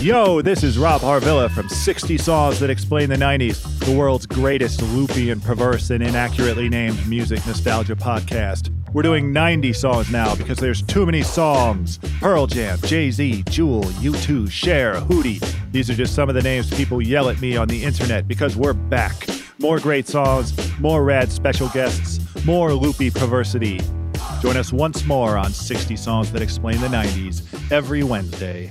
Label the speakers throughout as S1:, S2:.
S1: Yo, this is Rob Harvilla from 60 Songs That Explain the 90s, the world's greatest loopy and perverse and inaccurately named music nostalgia podcast. We're doing 90 songs now because there's too many songs. Pearl Jam, Jay Z, Jewel, U2, Cher, Hootie. These are just some of the names people yell at me on the internet because we're back. More great songs, more rad special guests, more loopy perversity. Join us once more on 60 Songs That Explain the 90s every Wednesday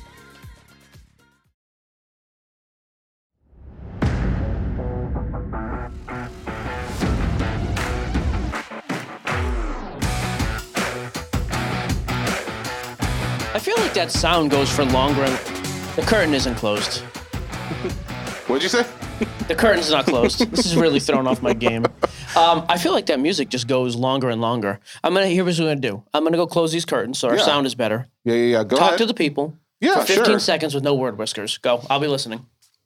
S2: I feel like that sound goes for longer and the curtain isn't closed.
S3: What'd you say?
S2: The curtain's not closed. this is really throwing off my game. Um, I feel like that music just goes longer and longer. I'm gonna here's what I'm gonna do. I'm gonna go close these curtains so our
S3: Yeah.
S2: sound is better.
S3: Yeah, yeah, yeah. Go
S2: Talk
S3: ahead.
S2: to the people.
S3: Yeah,
S2: for 15
S3: sure.
S2: seconds with no word whiskers. Go. I'll be listening.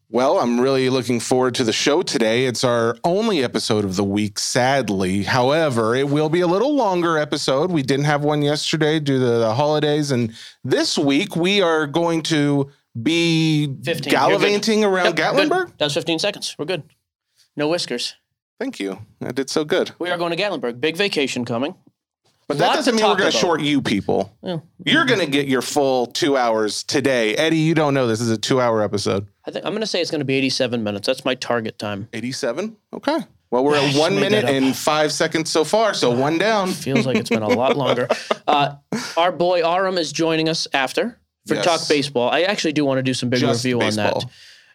S3: Well, I'm really looking forward to the show today. It's our only episode of the week, sadly. However, it will be a little longer episode. We didn't have one yesterday due to the holidays. And this week, we are going to be
S2: 15.
S3: Gallivanting around
S2: Yep,
S3: Gatlinburg.
S2: good. That was 15 seconds. We're good. No whiskers.
S3: Thank you. I did so good.
S2: We are going to Gatlinburg. Big vacation coming.
S3: But that
S2: Lot
S3: doesn't mean we're going to short you people.
S2: Yeah.
S3: You're mm-hmm. going to get your full two hours today. Eddie, you don't know this is a two hour episode.
S2: I think I'm going to say it's going to be 87 minutes. That's my target time.
S3: 87? Okay. Well, we're at one minute and five seconds so far. So one down.
S2: Feels like it's been a lot longer. Uh, our boy Aram is joining us after for
S3: Yes.
S2: Talk Baseball. I actually do want to do some bigger
S3: Just
S2: review on that.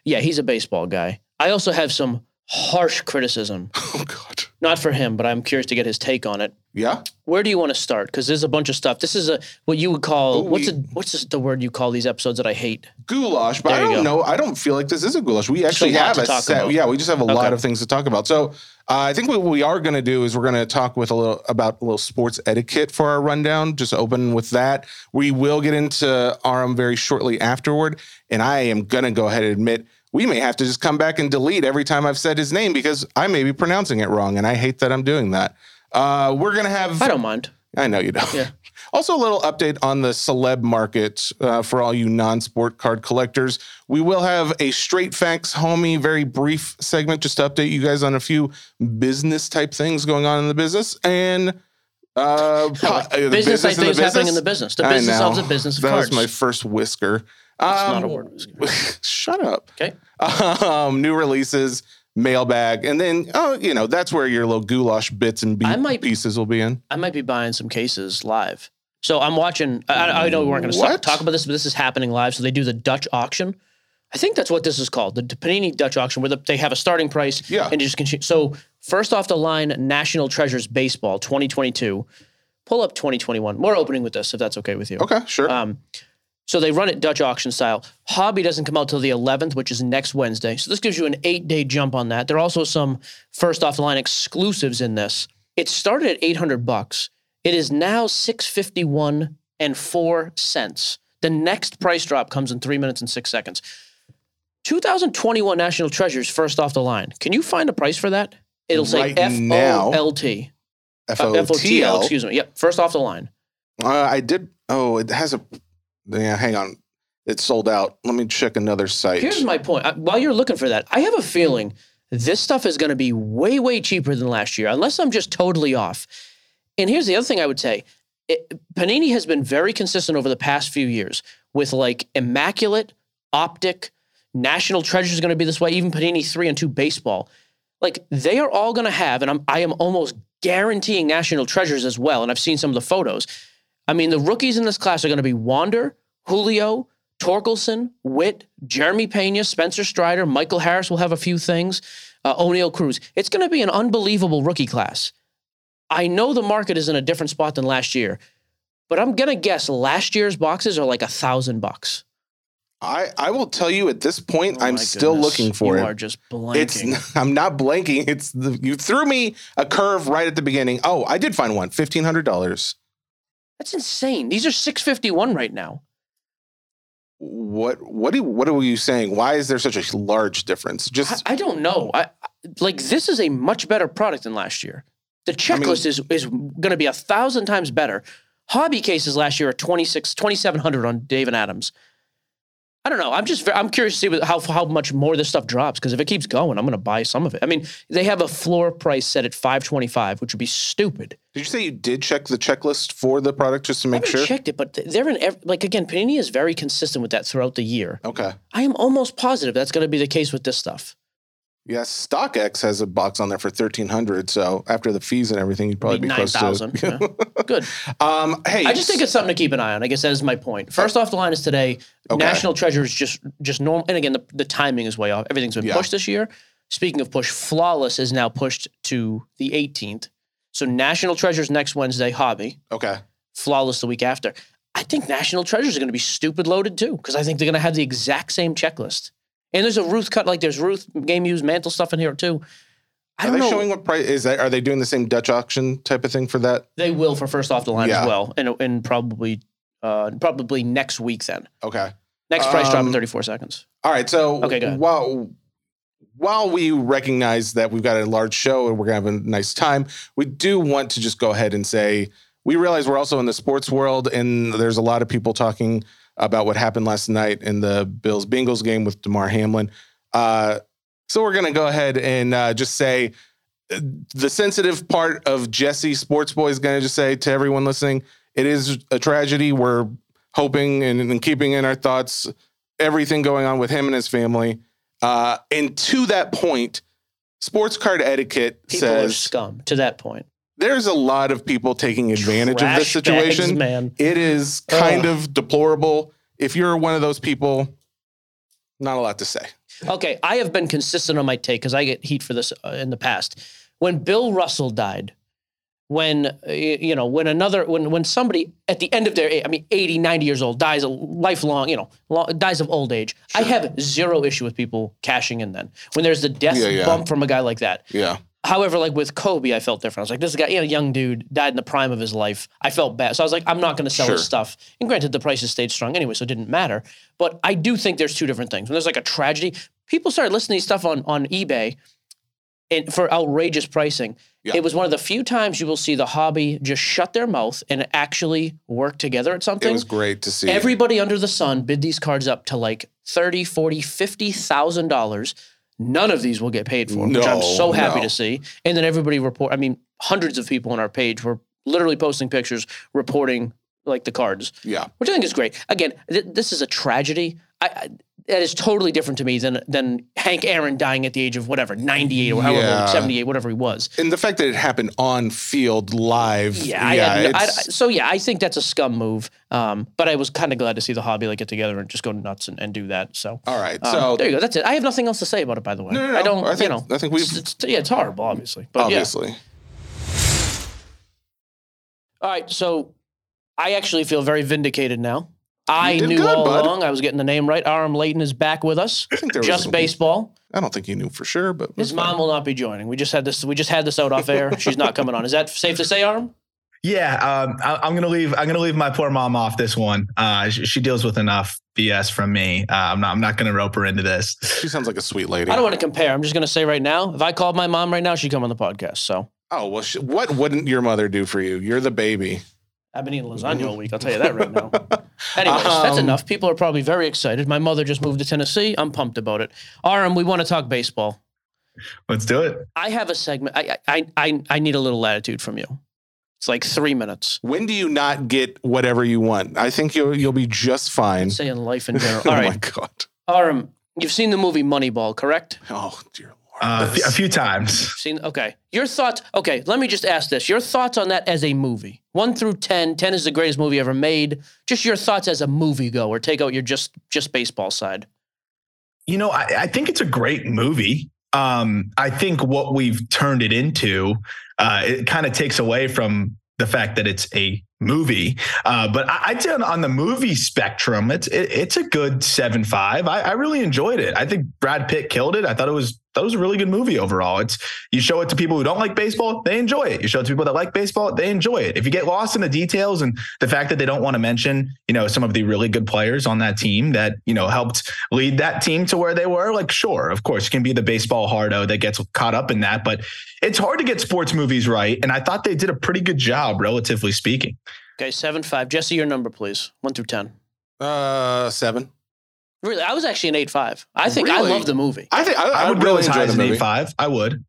S2: Yeah, he's a baseball guy. I also have some harsh criticism,
S3: Oh, God.
S2: Not for him, but I'm curious to get his take on it.
S3: Yeah.
S2: Where do you want to start? Because there's a bunch of stuff. This is a what you would call
S3: Oh,
S2: what's
S3: we-
S2: a, what's this, the word you call these episodes that I hate?
S3: Goulash, but I
S2: There you
S3: don't
S2: go.
S3: know. I don't feel like this is a goulash. We actually
S2: lot
S3: have a set.
S2: about.
S3: Yeah, we just have a lot of things to talk about. So uh, I think what we are going to do is we're going to talk with a little about a little sports etiquette for our rundown. Just open with that. We will get into Aram very shortly afterward, and I am going to go ahead and admit. We may have to just come back and delete every time I've said his name because I may be pronouncing it wrong, and I hate that I'm doing that. Uh, we're gonna have
S2: I don't mind.
S3: I know you don't.
S2: Yeah.
S3: Also, a little update on the celeb market uh, for all you non-sport card collectors. We will have a straight facts, homie, very brief segment just to update you guys on a few business type things going on in the business and uh, po- the
S2: business
S3: the
S2: things happening in
S3: business.
S2: the business. The business of the business of
S3: That
S2: cards.
S3: was my first whisker.
S2: It's
S3: Um,
S2: not a word.
S3: shut up.
S2: Okay.
S3: Um, new releases, mailbag, and then oh, you know that's where your little goulash bits and
S2: I might-
S3: pieces will be in.
S2: I might be buying some cases live. So I'm watching. I, I know we weren't going to talk about this, but this is happening live. So they do the Dutch auction. I think that's what this is called, the Panini Dutch auction, where the, they have a starting price
S3: Yeah.
S2: and you just continue. So first off the line, National Treasures Baseball 2022. Pull up 2021. More opening with this, if that's okay with you.
S3: Okay, sure.
S2: Um, so they run it Dutch auction style. Hobby doesn't come out till the 11th, which is next Wednesday. So this gives you an eight day jump on that. There are also some first off the line exclusives in this. It started at 800 bucks. It is now 651 and 4 cents. The next price drop comes in 3 minutes and 6 seconds. 2021 National Treasures first off the line. Can you find a price for that? It'll say F. O L T.
S3: F
S2: Uh,
S3: O
S2: F O
S3: T
S2: L. excuse me. Yep, first off the line.
S3: Uh, I did. Oh, it has a. Yeah, hang on. It's sold out. Let me check another site.
S2: Here's my point. While you're looking for that, I have a feeling this stuff is going to be way, way cheaper than last year, unless I'm just totally off. And here's the other thing I would say it, Panini has been very consistent over the past few years with like immaculate, optic, National Treasure is going to be this way. Even Panini three and two baseball, like they are all going to have, and I'm I am almost guaranteeing National Treasures as well. And I've seen some of the photos. I mean, the rookies in this class are going to be Wander, Julio, Torkelson, Witt, Jeremy Pena, Spencer Strider, Michael Harris will have a few things, uh, Oneil Cruz. It's going to be an unbelievable rookie class. I know the market is in a different spot than last year, but I'm going to guess last year's boxes are like a thousand bucks.
S3: I, I will tell you at this point,
S2: Oh
S3: I'm still
S2: goodness.
S3: looking for
S2: you
S3: it.
S2: are just blanking.
S3: It's
S2: blanking.
S3: n- I'm not blanking. It's the, you threw me a curve right at the beginning. Oh, I did find one. Fifteen hundred dollars.
S2: That's insane. These are 651 right now.
S3: What what do what are you saying? Why is there such a large difference? Just
S2: I don't know. I, I- like this is a much better product than last year. The checklist is is going to be a thousand times better. Hobby cases last year are 26 2700 on Dave and Adam's. I don't know. I'm just I'm curious to see how how much more this stuff drops because if it keeps going, I'm going to buy some of it. I mean, they have a floor price set at 525, which would be stupid.
S3: did you say you did check the checklist for the product just to make
S2: haven't
S3: sure?
S2: checked it, but they're in ev- like again, Panini is very consistent with that throughout the year.
S3: Okay.
S2: I am almost positive that's going to be the case with this stuff.
S3: Yes, StockX has a box on there for thirteen hundred. So after the fees and everything, you'd probably be
S2: Nine
S3: close
S2: thousand.
S3: to.
S2: Good.
S3: um, hey,
S2: I just think it's something to keep an eye on. I guess that is my point. First off the line is today.
S3: Okay.
S2: National Treasure is just just normal. And again, the, the timing is way off. Everything's been
S3: Yeah.
S2: pushed this year. Speaking of push, Flawless is now pushed to the 18th. So National Treasure's next Wednesday. Hobby.
S3: okay.
S2: Flawless the week after. I think National Treasures are going to be stupid loaded too because I think they're going to have the exact same checklist. And there's a Ruth cut like there's Ruth game used mantle stuff in here too. I
S3: Are they
S2: know.
S3: showing what price is that? Are they doing the same Dutch auction type of thing for that?
S2: They will for first off the line
S3: Yeah.
S2: as well, and and probably uh, probably next week then.
S3: Okay.
S2: Next price drop in
S3: Um,
S2: 34 seconds.
S3: All right. So
S2: Okay,
S3: while while we recognize that we've got a large show and we're gonna have a nice time, we do want to just go ahead and say we realize we're also in the sports world, and there's a lot of people talking about what happened last night in the Bills Bengals game with Damar Hamlin. Uh, so we're gonna go ahead and uh, just say uh, the sensitive part of Jesse Sports Boy is gonna just say to everyone listening, it is a tragedy. We're hoping and, and keeping in our thoughts everything going on with him and his family. Uh, and to that point, sports card etiquette
S2: People are
S3: says
S2: scum to that point.
S3: There's a lot of people taking advantage of this
S2: Trash bags,
S3: situation.
S2: man.
S3: It is kind
S2: Ugh.
S3: of deplorable. If you're one of those people, not a lot to say.
S2: Okay, I have been consistent on my take because I get heat for this uh, in the past. When Bill Russell died, when uh, you know, when another, when when somebody at the end of their, I mean, 80, 90 years old dies a lifelong, you know, lo- dies of old age. I have zero issue with people cashing in. Then when there's the death
S3: Yeah, yeah.
S2: bump from a guy like that,
S3: Yeah.
S2: However, like with Kobe, I felt different. I was like, this guy, you know, young dude, died in the prime of his life. I felt bad. So I was like, I'm not going to sell his stuff. And granted, the prices stayed strong anyway, so it didn't matter. But I do think there's two different things. When there's like a tragedy, people started listing these stuff on, on eBay and for outrageous pricing.
S3: Yeah.
S2: It was one of the few times you will see the hobby just shut their mouth and actually work together at something.
S3: It was great to see.
S2: Everybody under the sun bid these cards up to like 30, 40, 50,000 dollars. None of these will get paid for, which I'm so happy
S3: no.
S2: to see. And then everybody report I mean, hundreds of people on our page were literally posting pictures reporting like the cards,
S3: yeah.
S2: which I think is great. Again, th- this is a tragedy. I, I that is totally different to me than than Hank Aaron dying at the age of whatever, 98 or however
S3: Yeah.
S2: old, 78, whatever he was.
S3: And the fact that it happened on field live.
S2: Yeah, I had, I, so yeah, I think that's a scum move. Um, but I was kind of glad to see the hobby like get together and just go nuts and, and do that. So
S3: all right.
S2: um,
S3: So
S2: there you go. That's it. I have nothing else to say about it. By the way,
S3: No, no, no.
S2: I don't.
S3: I think-
S2: you know,
S3: I think
S2: it's- yeah, it's horrible, obviously. But
S3: obviously.
S2: yeah. All right, so I actually feel very vindicated now. I knew
S3: good,
S2: all
S3: bud.
S2: along I was getting the name right. Aram Leighton is back with us.
S3: I think there
S2: Just
S3: some-
S2: baseball.
S3: I don't think you knew for sure, but
S2: His mom will not be joining. We just had this. We just had this out off air. She's not coming on. Is that safe to say, Aram?
S4: Yeah, um, I, I'm gonna leave. I'm gonna leave my poor mom off this one. Uh, she, she deals with enough BS from me. Uh, I'm not. I'm not gonna rope her into this.
S3: She sounds like a sweet lady.
S2: I don't want to compare. I'm just going to say right now, if I called my mom right now, she'd come on the podcast. So
S3: Oh well, sh- what wouldn't your mother do for you? You're the baby.
S2: I've been eating lasagna all week. I'll tell you that right now. Anyways, that's
S3: Um,
S2: enough. People are probably very excited. My mother just moved to Tennessee. I'm pumped about it. Aram, we want to talk baseball.
S4: Let's do it.
S2: I have a segment. I I I, I need a little latitude from you. It's like three minutes.
S3: When do you not get whatever you want? I think you'll you'll be just fine.
S2: Saying life in general.
S3: oh
S2: All
S3: my god.
S2: Aram, You've seen the movie Moneyball, correct?
S3: Oh dear lord.
S4: Uh, a few- times.
S2: Seen okay. Your thoughts okay, let me just ask this. Your thoughts on that as a movie. One through 10. 10 is the greatest movie ever made. Just your thoughts as a movie goer. Take out your just just baseball side.
S4: You know, I, I think it's a great movie. Um, I think what we've turned it into, uh, it kind of takes away from the fact that it's a movie. Uh, but I, I'd say on, on the movie spectrum, it's it, it's a good seven five. I, I really enjoyed it. I think Brad Pitt killed it. I thought it was that was a really good movie overall. It's you show it to people who don't like baseball, they enjoy it. You show it to people that like baseball, they enjoy it. If you get lost in the details and the fact that they don't want to mention, you know, some of the really good players on that team that you know helped lead that team to where they were, like sure, of course, you can be the baseball hardo that gets caught up in that, but it's hard to get sports movies right. And I thought they did a pretty good job, relatively speaking.
S2: Okay, seven five. Jesse, your number, please. One through ten.
S3: Uh, seven.
S2: Really, I was actually an eight five. I think I love the movie.
S3: I think I,
S4: I,
S3: I
S4: would go
S3: really
S4: as
S3: enjoy
S4: high
S3: the
S4: as an
S3: movie.
S4: eight five. I would.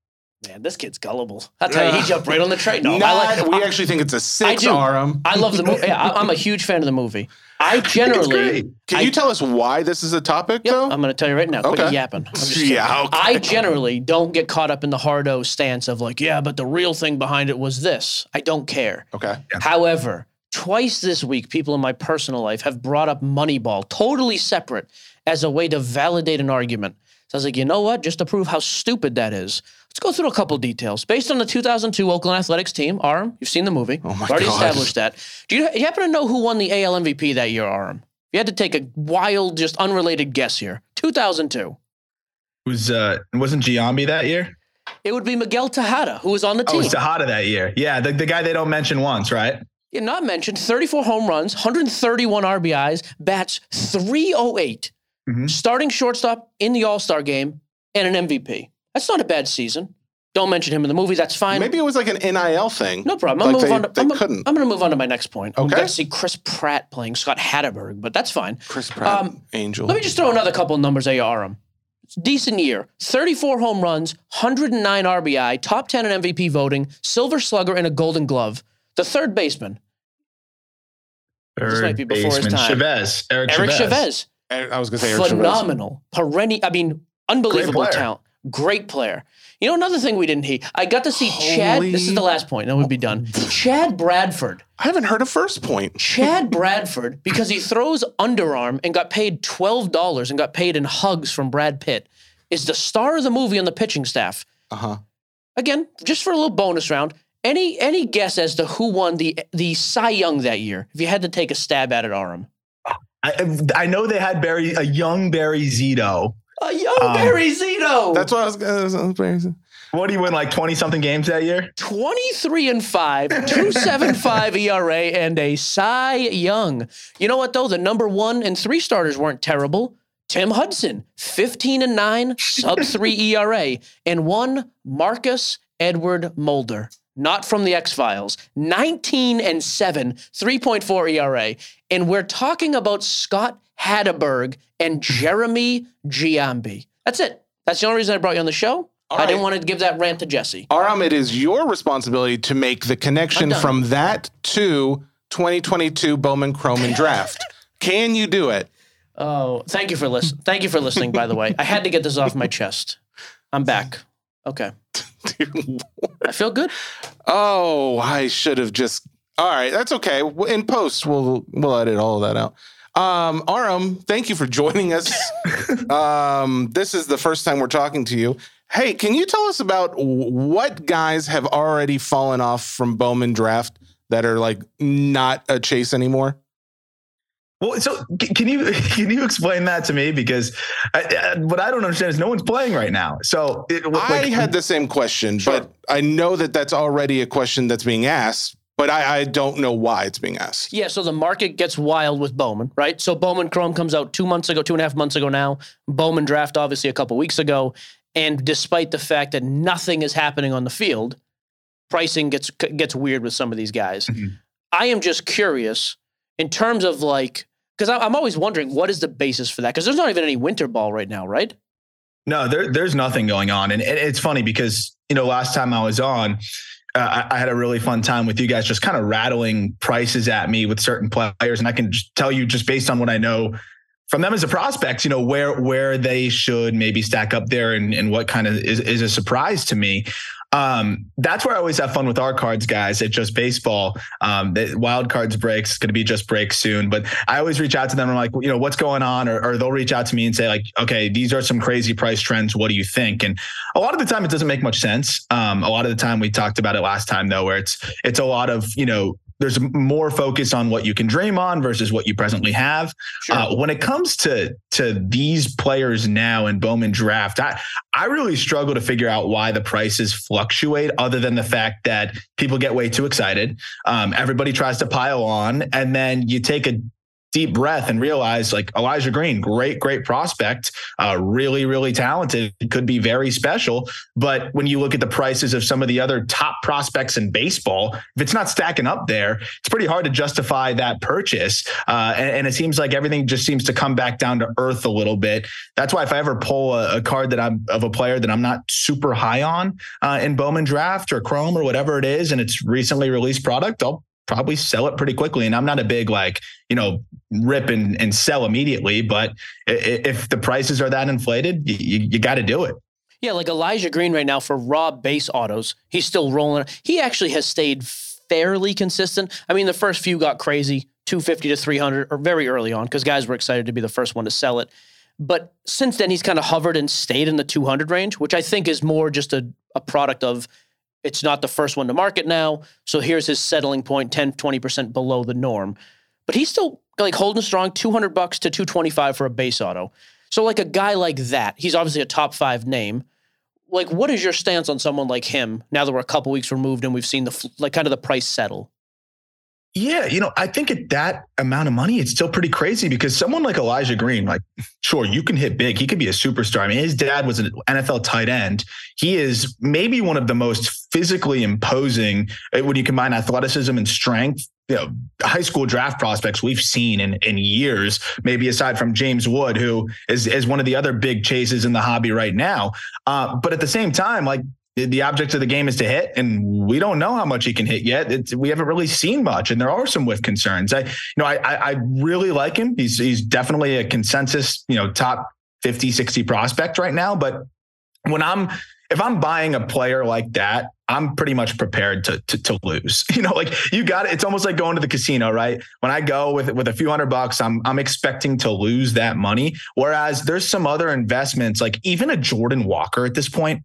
S2: Man, this kid's gullible. I'll tell you, he jumped right on the train. No, I
S3: Not-
S2: like.
S3: we
S2: I,
S3: actually think it's a six.
S2: do.
S3: Aram.
S2: I love the movie. Yeah, I, I'm a huge fan of the movie. I generally.
S3: Can
S2: I-
S3: you tell us why this is a topic,
S2: Yep,
S3: though?
S2: I'm going to tell you right now. Quit
S3: Okay.
S2: yapping. I'm just kidding.
S3: Yeah, okay.
S2: I generally don't get caught up in the hardo stance of like, yeah, but the real thing behind it was this. I don't care.
S3: okay.
S2: However, twice this week, people in my personal life have brought up Moneyball, totally separate, as a way to validate an argument. So I was like, you know what? Just to prove how stupid that is, let's go through a couple details. Based on the 2002 Oakland Athletics team, Aram, you've seen the movie.
S3: Oh my
S2: already
S3: God.
S2: established that. Do you, you happen to know who won the AL MVP that year, Aram? You had to take a wild, just unrelated guess here. 2002.
S4: Was uh wasn't Giambi that year?
S2: It would be Miguel Tejada, who was on the
S4: Oh,
S2: team.
S4: it was Tejada that year. Yeah, the, the guy they don't mention once, right?
S2: Yeah, not mentioned 34 home runs, 131 RBIs, bats 308,
S4: Mhm.
S2: starting shortstop in the All Star game, and an MVP. That's not a bad season. Don't mention him in the movie. That's fine.
S3: Maybe it was like an NIL thing.
S2: no problem. I'm
S3: Like
S2: gonna
S3: they,
S2: move on. To, I'm. I'm going to move on to my next point.
S3: Okay.
S2: got to see Chris Pratt playing Scott Hatteberg, but that's fine.
S3: Chris Pratt,
S2: Um,
S3: Angel.
S2: Let me just throw another couple of numbers at you. Decent year. 34 home runs, 109 RBI, top 10 in MVP voting, silver slugger, and a golden glove. The third baseman, This might be before his
S4: baseman,
S2: time.
S4: Chavez, Eric,
S2: Eric
S4: Chavez.
S2: Chavez.
S3: I was going to say Eric Chavez.
S2: phenomenal, perennial. I mean, unbelievable
S4: Great
S2: talent. Great player. You know, another thing we didn't hear. I got to see Chad. This is the last point. Then we'd be done. Chad Bradford.
S3: I haven't heard a first point.
S2: Chad Bradford, because he throws underarm and got paid twelve dollars and got paid in hugs from Brad Pitt, is the star of the movie on the pitching staff.
S3: Uh huh.
S2: Again, just for a little bonus round. Any any guess as to who won the the Cy Young that year? If you had to take a stab at it, Aram.
S4: I, I know they had Barry, a young Barry Zito.
S2: A young
S4: Um,
S2: Barry Zito.
S3: That's what I was going to say.
S4: What do you win? Like twenty something games that year?
S2: 23 and 5, 275 ERA, and a Cy Young. You know what, though? The number one and three starters weren't terrible. Tim Hudson, 15 and 9, sub 3 ERA, and one Marcus Edward Mulder, not from the X Files, 19 and 7, 3.4 ERA. And we're talking about Scott Hatteberg and Jeremy Giambi. That's it. That's the only reason I brought you on the show.
S3: All
S2: I didn't want to give that rant to Jesse.
S3: Aram, it is your responsibility to make the connection from that to 2022 Bowman Chrome draft. Can you do it?
S2: Oh, thank you for listening. Thank you for listening. By the way, I had to get this off my chest. I'm back. Okay, I feel good.
S3: Oh, I should have just. All right, that's okay. In post, we'll we'll edit all of that out. Um, Aram, thank you for joining us. um, this is the first time we're talking to you. Hey, can you tell us about what guys have already fallen off from Bowman draft that are like not a chase anymore?
S4: Well, so can you can you explain that to me? Because I, I, what I don't understand is no one's playing right now. So it, like,
S3: I had the same question,
S4: Sure.
S3: but I know that that's already a question that's being asked, but I, I don't know why it's being asked.
S2: Yeah, so the market gets wild with Bowman, right? So Bowman Chrome comes out two months ago, two and a half months ago now. Bowman draft obviously a couple weeks ago, and despite the fact that nothing is happening on the field, pricing gets gets weird with some of these guys.
S4: Mhm.
S2: I am just curious in terms of like because I'm always wondering what is the basis for that because there's not even any winter ball right now, right?
S4: No, there, there's nothing going on, and it, it's funny because you know last time I was on, uh, I, I had a really fun time with you guys, just kind of rattling prices at me with certain players, and I can tell you just based on what I know from them as a prospect, you know, where where they should maybe stack up there and, and what kind of is, is a surprise to me. Um, that's where I always have fun with our cards, guys, at just baseball. Um, the wild cards breaks going to be just break soon, but I always reach out to them. I'm like, you know, what's going on? Or, or, they'll reach out to me and say like, okay, these are some crazy price trends. What do you think? And a lot of the time it doesn't make much sense. Um, a lot of the time we talked about it last time though, where it's, it's a lot of, you know, there's more focus on what you can dream on versus what you presently have. Sure. Uh, when it comes to to these players now in Bowman draft, I I really struggle to figure out why the prices fluctuate, other than the fact that people get way too excited. Um, everybody tries to pile on, and then you take a deep breath and realize like Elijah Green, great, great prospect, uh, really, really talented, could be very special. But when you look at the prices of some of the other top prospects in baseball, if it's not stacking up there, it's pretty hard to justify that purchase. Uh, and, and, it seems like everything just seems to come back down to earth a little bit. That's why if I ever pull a, a card that I'm of a player that I'm not super high on uh, in Bowman draft or Chrome or whatever it is, and it's recently released product, I'll probably sell it pretty quickly. And I'm not a big like, you know, rip and, and sell immediately, but if the prices are that inflated, you, you got to do it.
S2: Yeah, like Elijah Green right now for raw base autos, he's still rolling. He actually has stayed fairly consistent. I mean, the first few got crazy, 250 to 300, or very early on, because guys were excited to be the first one to sell it. But since then, he's kind of hovered and stayed in the 200 range, which I think is more just a, a product of it's not the first one to market now. So here's his settling point 10, 20% below the norm. But he's still like holding strong 200 bucks to 225 for a base auto. So like a guy like that, he's obviously a top 5 name. Like what is your stance on someone like him now that we're a couple weeks removed and we've seen the like kind of the price settle?
S4: Yeah, you know, I think at that amount of money, it's still pretty crazy because someone like Elijah Green, like, sure, you can hit big. He could be a superstar. I mean, his dad was an NFL tight end. He is maybe one of the most physically imposing uh, when you combine athleticism and strength. You know, high school draft prospects we've seen in in years, maybe aside from James Wood, who is is one of the other big chases in the hobby right now. Uh, but at the same time, like the object of the game is to hit, and we don't know how much he can hit yet. It's, we haven't really seen much, and there are some whiff concerns. I, you know, I, I really like him. He's he's definitely a consensus, you know, top 50, 60 prospect right now. But when I'm if I'm buying a player like that, I'm pretty much prepared to, to, to lose. You know, like you got it. It's almost like going to the casino, right? When I go with with a few hundred bucks, I'm I'm expecting to lose that money. Whereas there's some other investments, like even a Jordan Walker at this point,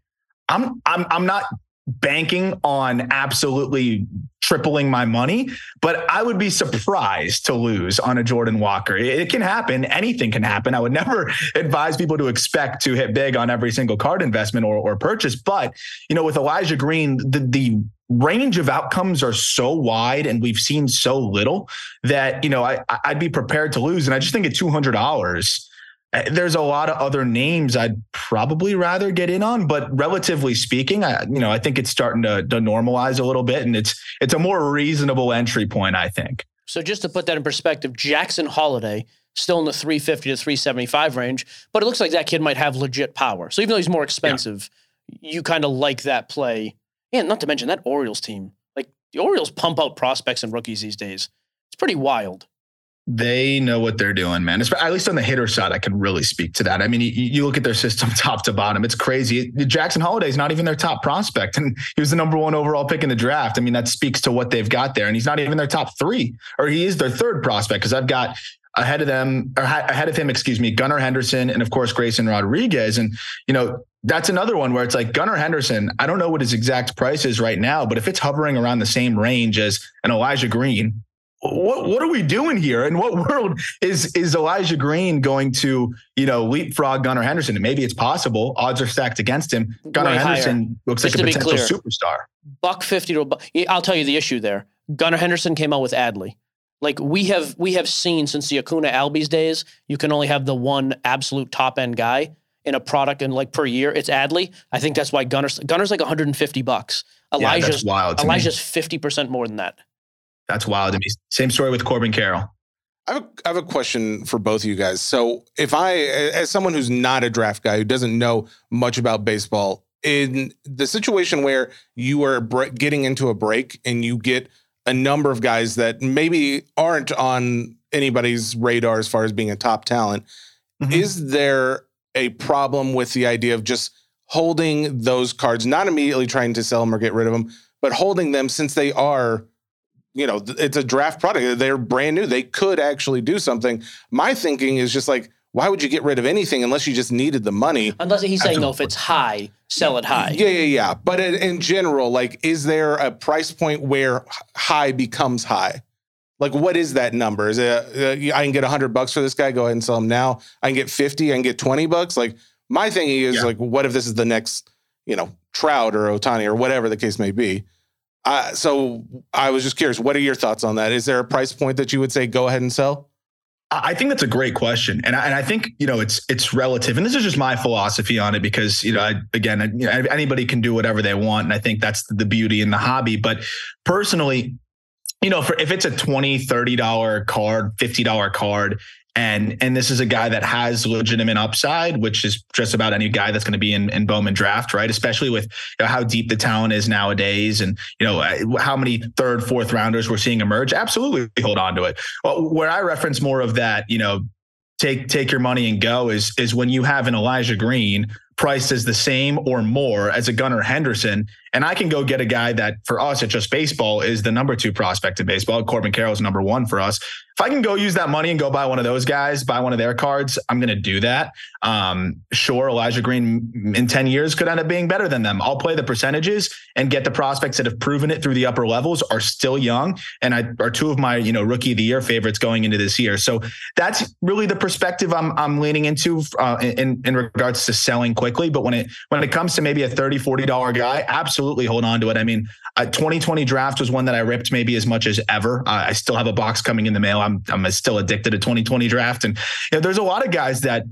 S4: I'm I'm I'm not banking on absolutely tripling my money, but I would be surprised to lose on a Jordan Walker. It can happen. Anything can happen. I would never advise people to expect to hit big on every single card investment or, or purchase. But, you know, with Elijah Green, the, the range of outcomes are so wide and we've seen so little that, you know, I, I'd be prepared to lose. And I just think at $200, uh, Eh, there's a lot of other names I'd probably rather get in on, but relatively speaking, I you know I think it's starting to, to normalize a little bit, and it's it's a more reasonable entry point, I think.
S2: So just to put that in perspective, Jackson Holliday still in the 350 to 375 range, but it looks like that kid might have legit power. So even though he's more expensive, yeah. you kind of like that play. And not to mention that Orioles team. Like the Orioles pump out prospects and rookies these days. It's pretty wild
S4: they know what they're doing, man. At least on the hitter side, I can really speak to that. I mean, you, you look at their system top to bottom; it's crazy. Jackson Holliday is not even their top prospect, and he was the number one overall pick in the draft. I mean, that speaks to what they've got there. And he's not even their top three, or he is their third prospect because I've got ahead of them, or ahead of him, excuse me, Gunnar Henderson, and of course Grayson Rodriguez. And you know, that's another one where it's like Gunnar Henderson. I don't know what his exact price is right now, but if it's hovering around the same range as an Elijah Green what what are we doing here? In what world is is Elijah Green going to you know leapfrog Gunnar Henderson? And maybe it's possible. Odds are stacked against him. Gunnar Way Henderson higher. looks Just like a potential clear, superstar.
S2: Buck fifty to. A, I'll tell you the issue there. Gunnar Henderson came out with Adley. Like we have we have seen since the Acuna Albies days, you can only have the one absolute top end guy in a product and like per year. It's Adley. I think that's why Gunnar's Gunnar's like 150 bucks. Elijah's yeah, wild Elijah's 50% more than that.
S4: That's wild to me. Same story with Corbin Carroll.
S3: I have, a, I have a question for both of you guys. So, if I, as someone who's not a draft guy, who doesn't know much about baseball, in the situation where you are getting into a break and you get a number of guys that maybe aren't on anybody's radar as far as being a top talent. Mm-hmm. Is there a problem with the idea of just holding those cards, not immediately trying to sell them or get rid of them, but holding them since they are, you know, it's a draft product. They're brand new. They could actually do something. My thinking is just like, why would you get rid of anything unless you just needed the money?
S2: Unless he's saying, though, if it's high, sell it high.
S3: Yeah, yeah, yeah. But in, in general, like, is there a price point where high becomes high? Like, what is that number? Is it uh, I can get hundred bucks for this guy? Go ahead and sell him now. I can get fifty. I can get twenty bucks. Like, my thing is yeah. like, what if this is the next, you know, Trout or Ohtani or whatever the case may be? So I was just curious, what are your thoughts on that? Is there a price point that you would say go ahead and sell?
S4: I think that's a great question, and I, and I think you know it's it's relative, and this is just my philosophy on it because you know I, again you know, anybody can do whatever they want, and I think that's the beauty in the hobby. But personally, you know, for if it's a 20 30 dollar card, 50 dollar card, and and this is a guy that has legitimate upside, which is just about any guy that's going to be in, in Bowman draft, right? Especially with you know, how deep the talent is nowadays, and you know uh, how many third, fourth rounders we're seeing emerge. Absolutely, hold on to it. Well, where I reference more of that, you know, take take your money and go is is when you have an Elijah Green priced as the same or more as a Gunnar Henderson. And I can go get a guy that for us at just baseball is the number two prospect in baseball. Corbin Carroll is number one for us if I can go use that money and go buy one of those guys, buy one of their cards, I'm going to do that. Um, sure, Elijah Green in 10 years could end up being better than them. I'll play the percentages and get the prospects that have proven it through the upper levels are still young and I are two of my, you know, rookie of the year favorites going into this year. So that's really the perspective I'm, I'm leaning into uh, in, in regards to selling quickly. But when it, when it comes to maybe a 30, $40 guy, absolutely hold on to it. I mean, a 2020 draft was one that I ripped maybe as much as ever. Uh, I still have a box coming in the mail. I'm I'm still addicted to 2020 draft, and you know, there's a lot of guys that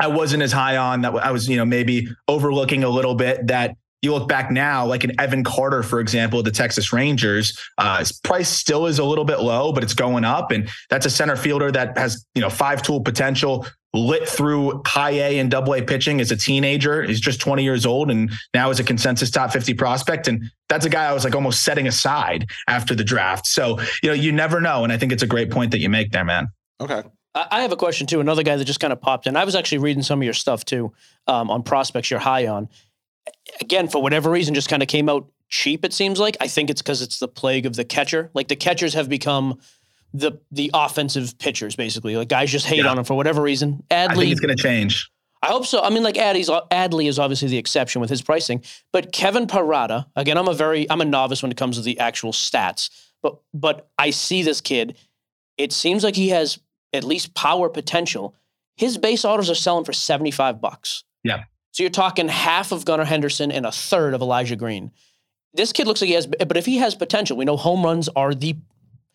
S4: I wasn't as high on that I was you know maybe overlooking a little bit that you look back now, like an Evan Carter, for example, the Texas Rangers, uh, his price still is a little bit low, but it's going up. And that's a center fielder that has, you know, five tool potential, lit through high A and double A pitching as a teenager. He's just 20 years old and now is a consensus top 50 prospect. And that's a guy I was like almost setting aside after the draft. So, you know, you never know. And I think it's a great point that you make there, man.
S3: Okay.
S2: I have a question too. Another guy that just kind of popped in. I was actually reading some of your stuff too um, on prospects you're high on. Again, for whatever reason, just kind of came out cheap. It seems like. I think it's because it's the plague of the catcher. Like the catchers have become the the offensive pitchers basically. Like guys just hate yeah. on him for whatever reason.
S4: Adley, I think it's going to change.
S2: I hope so. I mean, like Adley's Adley is obviously the exception with his pricing, but Kevin Parada. Again, I'm a very I'm a novice when it comes to the actual stats, but but I see this kid. It seems like he has at least power potential. His base autos are selling for 75 bucks.
S4: Yeah.
S2: So you're talking half of Gunnar Henderson and a third of Elijah Green. This kid looks like he has, but if he has potential, we know home runs are the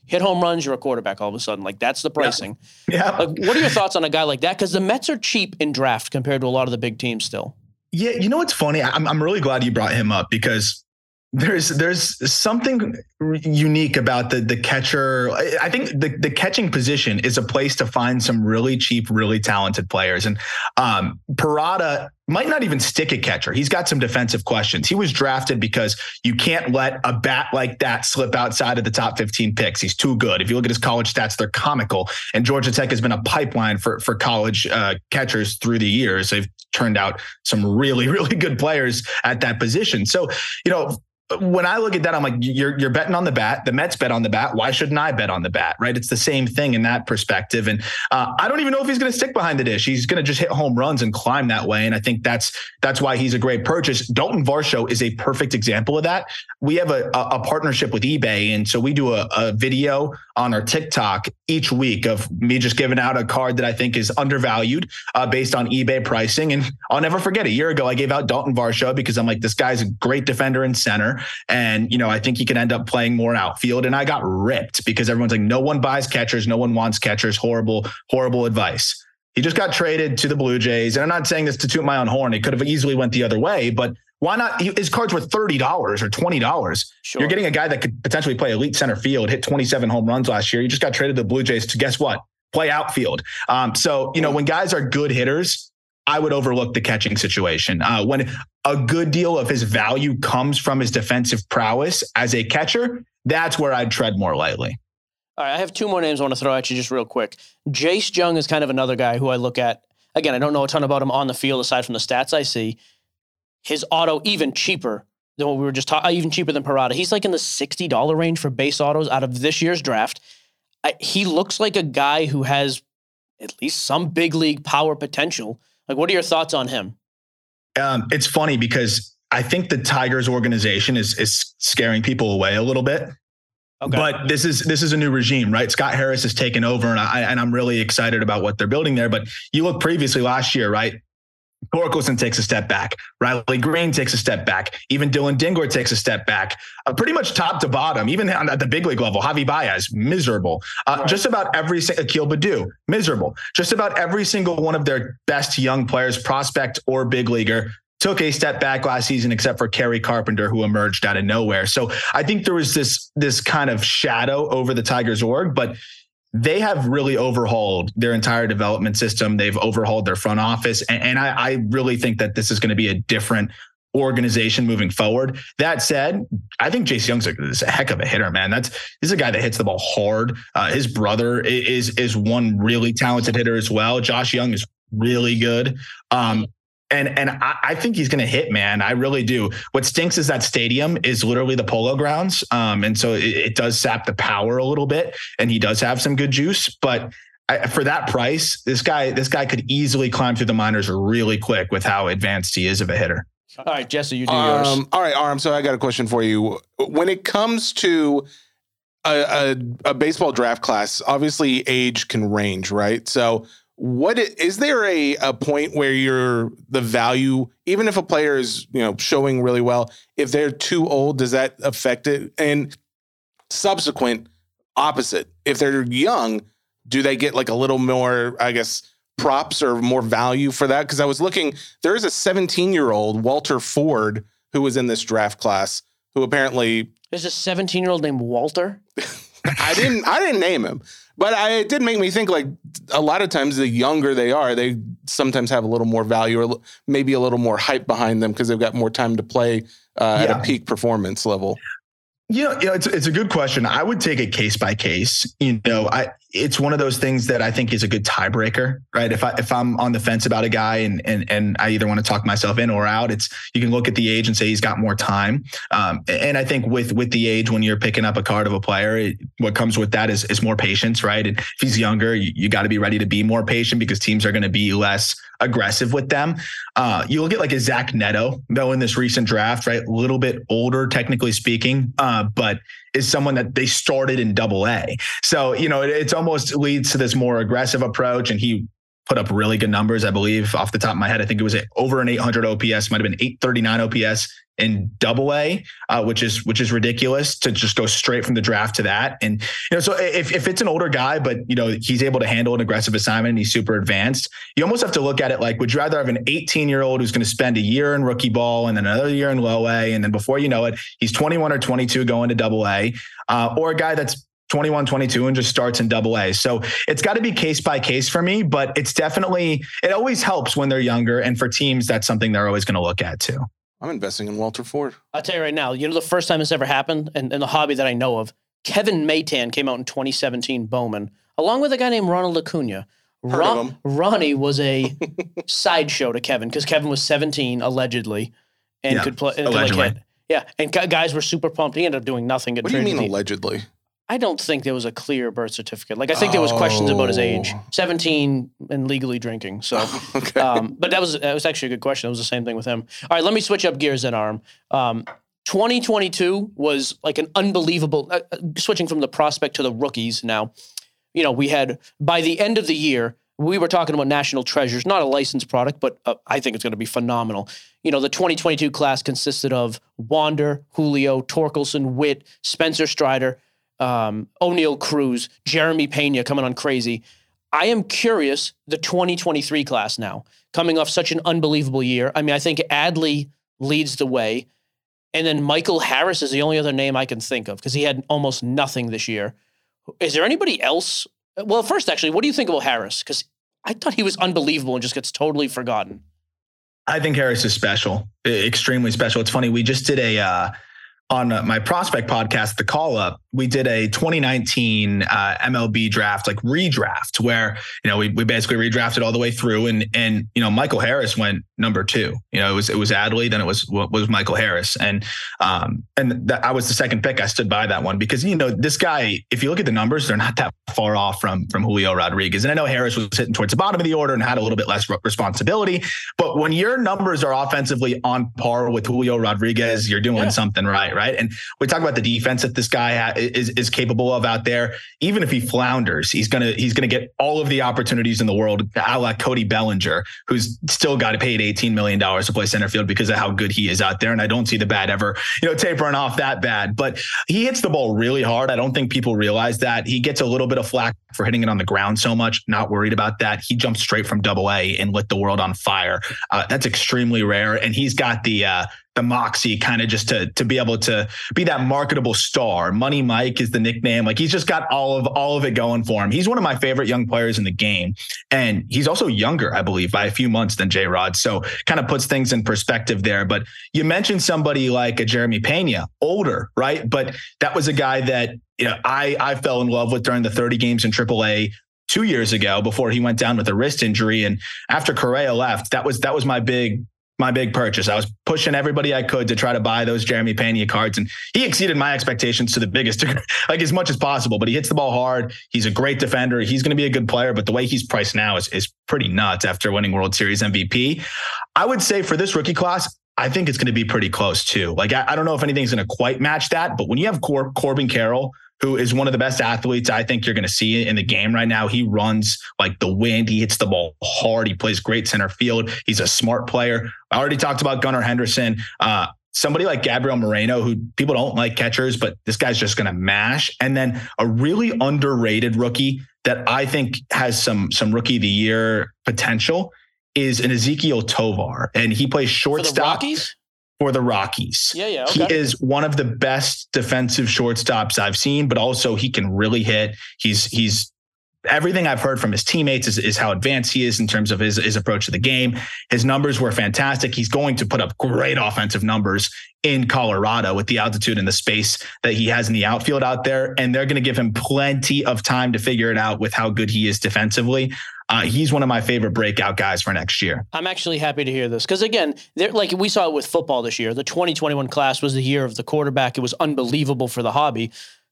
S2: hit home runs, you're a quarterback all of a sudden. Like that's the pricing.
S4: Yeah. yeah.
S2: Like, what are your thoughts on a guy like that? Because the Mets are cheap in draft compared to a lot of the big teams still.
S4: Yeah, you know what's funny? I'm I'm really glad you brought him up because there's there's something unique about the the catcher. I think the the catching position is a place to find some really cheap, really talented players. And um, Parada might not even stick at catcher. He's got some defensive questions. He was drafted because you can't let a bat like that slip outside of the top 15 picks. He's too good. If you look at his college stats, they're comical. And Georgia Tech has been a pipeline for for college uh, catchers through the years. They've turned out some really really good players at that position. So you know when I look at that, I'm like, you're you're betting on the bat. The Mets bet on the bat. Why shouldn't I bet on the bat? Right? It's the same thing in that perspective. And uh, I don't even know if he's going to stick behind the dish. He's going to just hit home runs and climb that way. And I think that's that's why he's a great purchase. Dalton Varsho is a perfect example of that. We have a, a, a partnership with eBay, and so we do a, a video on our TikTok each week of me just giving out a card that I think is undervalued uh, based on eBay pricing. And I'll never forget a year ago I gave out Dalton Varsho because I'm like, this guy's a great defender in center. And, you know, I think he can end up playing more outfield. And I got ripped because everyone's like, no one buys catchers, no one wants catchers. Horrible, horrible advice. He just got traded to the Blue Jays. And I'm not saying this to toot my own horn. It could have easily went the other way, but why not? His cards were $30 or $20. Sure. You're getting a guy that could potentially play elite center field, hit 27 home runs last year. You just got traded to the Blue Jays to guess what? Play outfield. Um, so, you know, when guys are good hitters, I would overlook the catching situation. Uh, when a good deal of his value comes from his defensive prowess as a catcher, that's where I'd tread more lightly.
S2: All right, I have two more names I want to throw at you just real quick. Jace Jung is kind of another guy who I look at. Again, I don't know a ton about him on the field aside from the stats I see. His auto even cheaper than what we were just talking, even cheaper than Parada. He's like in the sixty dollar range for base autos out of this year's draft. I, he looks like a guy who has at least some big league power potential. Like, what are your thoughts on him?
S4: Um, it's funny because I think the Tigers organization is is scaring people away a little bit. Okay. But this is this is a new regime, right? Scott Harris has taken over, and I and I'm really excited about what they're building there. But you look previously last year, right? Torkelson takes a step back. Riley Greene takes a step back. Even Dillon Dingler takes a step back. Uh, pretty much top to bottom, even at the big league level. Javi Baez, miserable. Uh, right. Just about every single, Akil Baddoo, miserable. Just about every single one of their best young players, prospect or big leaguer, took a step back last season, except for Kerry Carpenter, who emerged out of nowhere. So I think there was this this kind of shadow over the Tigers org, but they have really overhauled their entire development system. They've overhauled their front office, and, and I, I really think that this is going to be a different organization moving forward. That said, I think Jace Jung's a, a heck of a hitter, man. That's he's a guy that hits the ball hard. Uh, his brother is is one really talented hitter as well. Josh Jung is really good. Um, and and I, I think he's going to hit, man. I really do. What stinks is that stadium is literally the polo grounds, um, and so it, it, does sap the power a little bit. And he does have some good juice, but I, for that price, this guy this guy could easily climb through the minors really quick with how advanced he is of a hitter.
S2: All right, Jesse, you do um, yours.
S3: All right, Aram. So I got a question for you. When it comes to a, a, a baseball draft class, obviously age can range, right? So what is there a, a point where you're the value even if a player is you know showing really well if they're too old does that affect it? And subsequent opposite if they're young do they get like a little more i guess props or more value for that? Because i was looking there is a 17 year old walter ford who was in this draft class who apparently
S2: there's a 17 year old named walter?
S3: I didn't i didn't name him but I, it did make me think like a lot of times the younger they are, they sometimes have a little more value or maybe a little more hype behind them because they've got more time to play uh, yeah. at a peak performance level.
S4: You know, it's it's a good question. I would take it case by case. You know, I it's one of those things that I think is a good tiebreaker, right? If I if I'm on the fence about a guy and and and I either want to talk myself in or out, it's you can look at the age and say he's got more time. Um, and I think with with the age, when you're picking up a card of a player, it, what comes with that is is more patience, right? And if he's younger, you, you got to be ready to be more patient because teams are going to be less aggressive with them. Uh, you look at like a Zach Neto, though, in this recent draft, right? A little bit older, technically speaking, uh, but is someone that they started in double A. So, you know, it, it's almost leads to this more aggressive approach. And he put up really good numbers, I believe, off the top of my head. I think it was over an 800 OPS, might have been 839 OPS in double A, uh, which is which is ridiculous to just go straight from the draft to that. And you know, so if, if it's an older guy, but you know he's able to handle an aggressive assignment and he's super advanced, you almost have to look at it like, would you rather have an 18 year old who's going to spend a year in rookie ball and then another year in low A, and then before you know it, he's 21 or 22 going to double A, uh, or a guy that's 21, 22 and just starts in double A. So it's got to be case by case for me, but it's definitely, it always helps when they're younger. And for teams, that's something they're always going to look at too.
S3: I'm investing in Walter Ford.
S2: I'll tell you right now, you know, the first time this ever happened and, and the hobby that I know of, Kevin Maitan came out in 2017 Bowman, along with a guy named Ronald Acuna. Ron, Ronnie was a sideshow to Kevin because Kevin was 17 allegedly and yeah, could play. And could like yeah, and guys were super pumped. He ended up doing nothing.
S3: What do you mean allegedly?
S2: I don't think there was a clear birth certificate. Like I think there was questions about his age, oh. seventeen and legally drinking. So, okay. um, but that was that was actually a good question. It was the same thing with him. All right, let me switch up gears then, Aram. Um, 2022 was like an unbelievable. Uh, uh, switching from the prospect to the rookies now. You know, we had by the end of the year, we were talking about national treasures, not a licensed product, but uh, I think it's going to be phenomenal. You know, the 2022 class consisted of Wander, Julio, Torkelson, Witt, Spencer Strider um, Oneil Cruz, Jeremy Pena coming on crazy. I am curious the 2023 class now, coming off such an unbelievable year. I mean, I think Adley leads the way. And then Michael Harris is the only other name I can think of because he had almost nothing this year. Is there anybody else? Well, first, actually, what do you think about Harris? Because I thought he was unbelievable and just gets totally forgotten.
S4: I think Harris is special, extremely special. It's funny. We just did a uh, on uh, my prospect podcast, The Call Up, we did a 2019 uh, MLB draft, like redraft, where you know we, we basically redrafted all the way through, and and you know Michael Harris went number two. You know it was it was Adley, then it was was Michael Harris, and um and that, I was the second pick. I stood by that one because you know this guy, if you look at the numbers, they're not that far off from from Julio Rodriguez, and I know Harris was hitting towards the bottom of the order and had a little bit less responsibility, but when your numbers are offensively on par with Julio Rodriguez, you're doing yeah. something right, right? And we talk about the defense that this guy is is capable of out there. Even if he flounders, he's gonna he's gonna get all of the opportunities in the world. A la Cody Bellinger, who's still got to paid eighteen million dollars to play center field because of how good he is out there. And I don't see the bat ever you know tapering off that bad. But he hits the ball really hard. I don't think people realize that he gets a little bit of flack for hitting it on the ground so much. Not worried about that. He jumped straight from Double A and lit the world on fire. Uh, that's extremely rare, and he's got the uh, the moxie kind of just to to be able to be that marketable star. Money Mike is the nickname. Like he's just got all of all of it going for him. He's one of my favorite young players in the game. And he's also younger, I believe, by a few months than J Rod. So kind of puts things in perspective there. But you mentioned somebody like a Jeremy Pena, older, right? But that was a guy that you know I I fell in love with during the 30 games in AAA two years ago before he went down with a wrist injury. And after Correa left, that was that was my big my big purchase. I was pushing everybody I could to try to buy those Jeremy Pena cards, and he exceeded my expectations to the biggest, like as much as possible. But he hits the ball hard. He's a great defender. He's going to be a good player. But the way he's priced now is is pretty nuts after winning World Series MVP. I would say for this rookie class, I think it's going to be pretty close too. Like I, I don't know if anything's going to quite match that, but when you have Cor- Corbin Carroll who is one of the best athletes I think you're going to see in the game right now. He runs like the wind. He hits the ball hard. He plays great center field. He's a smart player. I already talked about Gunnar Henderson. Uh, somebody like Gabriel Moreno, who people don't like catchers, but this guy's just going to mash. And then a really underrated rookie that I think has some some rookie of the year potential is an Ezequiel Tovar, and he plays shortstop. For the
S2: Rockies?
S4: For the Rockies.
S2: Yeah, yeah. Okay.
S4: He is one of the best defensive shortstops I've seen, but also he can really hit. He's he's everything I've heard from his teammates is, is how advanced he is in terms of his, his approach to the game. His numbers were fantastic. He's going to put up great offensive numbers in Colorado with the altitude and the space that he has in the outfield out there. And they're going to give him plenty of time to figure it out with how good he is defensively. Uh, he's one of my favorite breakout guys for next year.
S2: I'm actually happy to hear this because again, like we saw it with football this year. The 2021 class was the year of the quarterback. It was unbelievable for the hobby.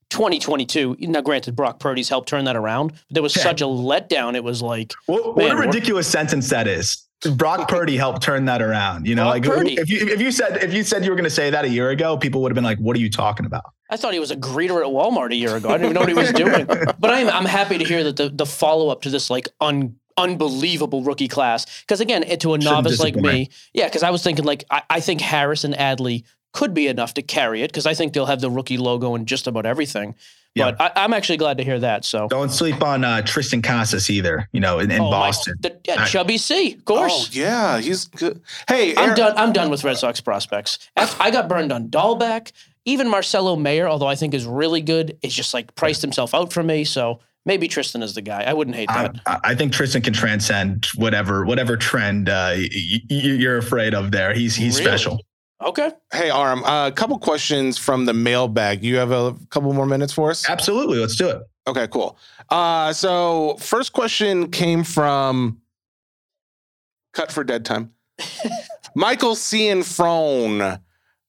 S2: 2022. Now, granted, Brock Purdy's helped turn that around. But there was yeah. such a letdown. It was like,
S4: what, what man, a ridiculous sentence that is. Brock Purdy helped turn that around. You know, Brock like Purdy. if you if you said if you said you were going to say that a year ago, people would have been like, "What are you talking about?"
S2: I thought he was a greeter at Walmart a year ago. I didn't even know what he was doing. But I'm I'm happy to hear that the the follow up to this like un unbelievable rookie class. Because again, eh, to a novice like me, yeah, because I was thinking like I, I think Harris and Adley could be enough to carry it because I think they'll have the rookie logo and just about everything. Yeah. But I, am actually glad to hear that. So
S4: don't sleep on uh, Triston Casas either. You know, in, in oh, Boston.
S2: My, the, yeah, I, Chubby C, of course.
S3: Oh yeah, he's good. Hey,
S2: I'm Aaron. done. I'm done with Red Sox prospects. I got burned on Dalbec. Even Marcelo Mayer, although I think is really good, is just like priced himself out for me. So maybe Triston is the guy. I wouldn't hate that.
S4: I, I think Triston can transcend whatever whatever trend uh, y- you're afraid of. There, he's he's really? special.
S2: Okay.
S3: Hey, Aram, a uh, couple questions from the mailbag. You have a couple more minutes for us?
S4: Absolutely. Let's do it.
S3: Okay, cool. Uh, so, first question came from Cut for Dead Time. Michael Cianfrone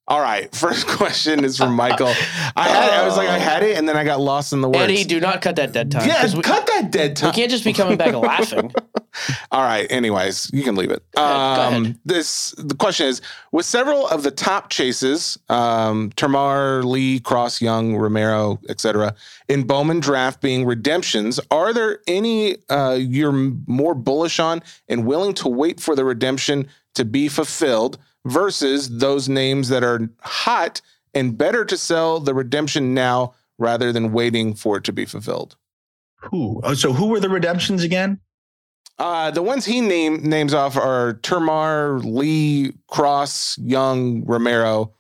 S3: all right. First question is from Michael. I had I was like, I had it, and then I got lost in the words.
S2: Eddie, do not cut that dead time.
S3: Yeah, we, cut that dead time.
S2: We can't just be coming back laughing.
S3: All right. Anyways, you can leave it. Um, this the question is: with several of the top chases, um, Termarr, Lee, Cross, Young, Romero, etc., in Bowman draft being redemptions, are there any uh, you're more bullish on and willing to wait for the redemption to be fulfilled? versus those names that are hot and better to sell the redemption now rather than waiting for it to be fulfilled.
S4: Who? Oh, so who were the redemptions again?
S3: Uh, the ones he name, names off are Termarr, Lee, Cross, Young, Romero,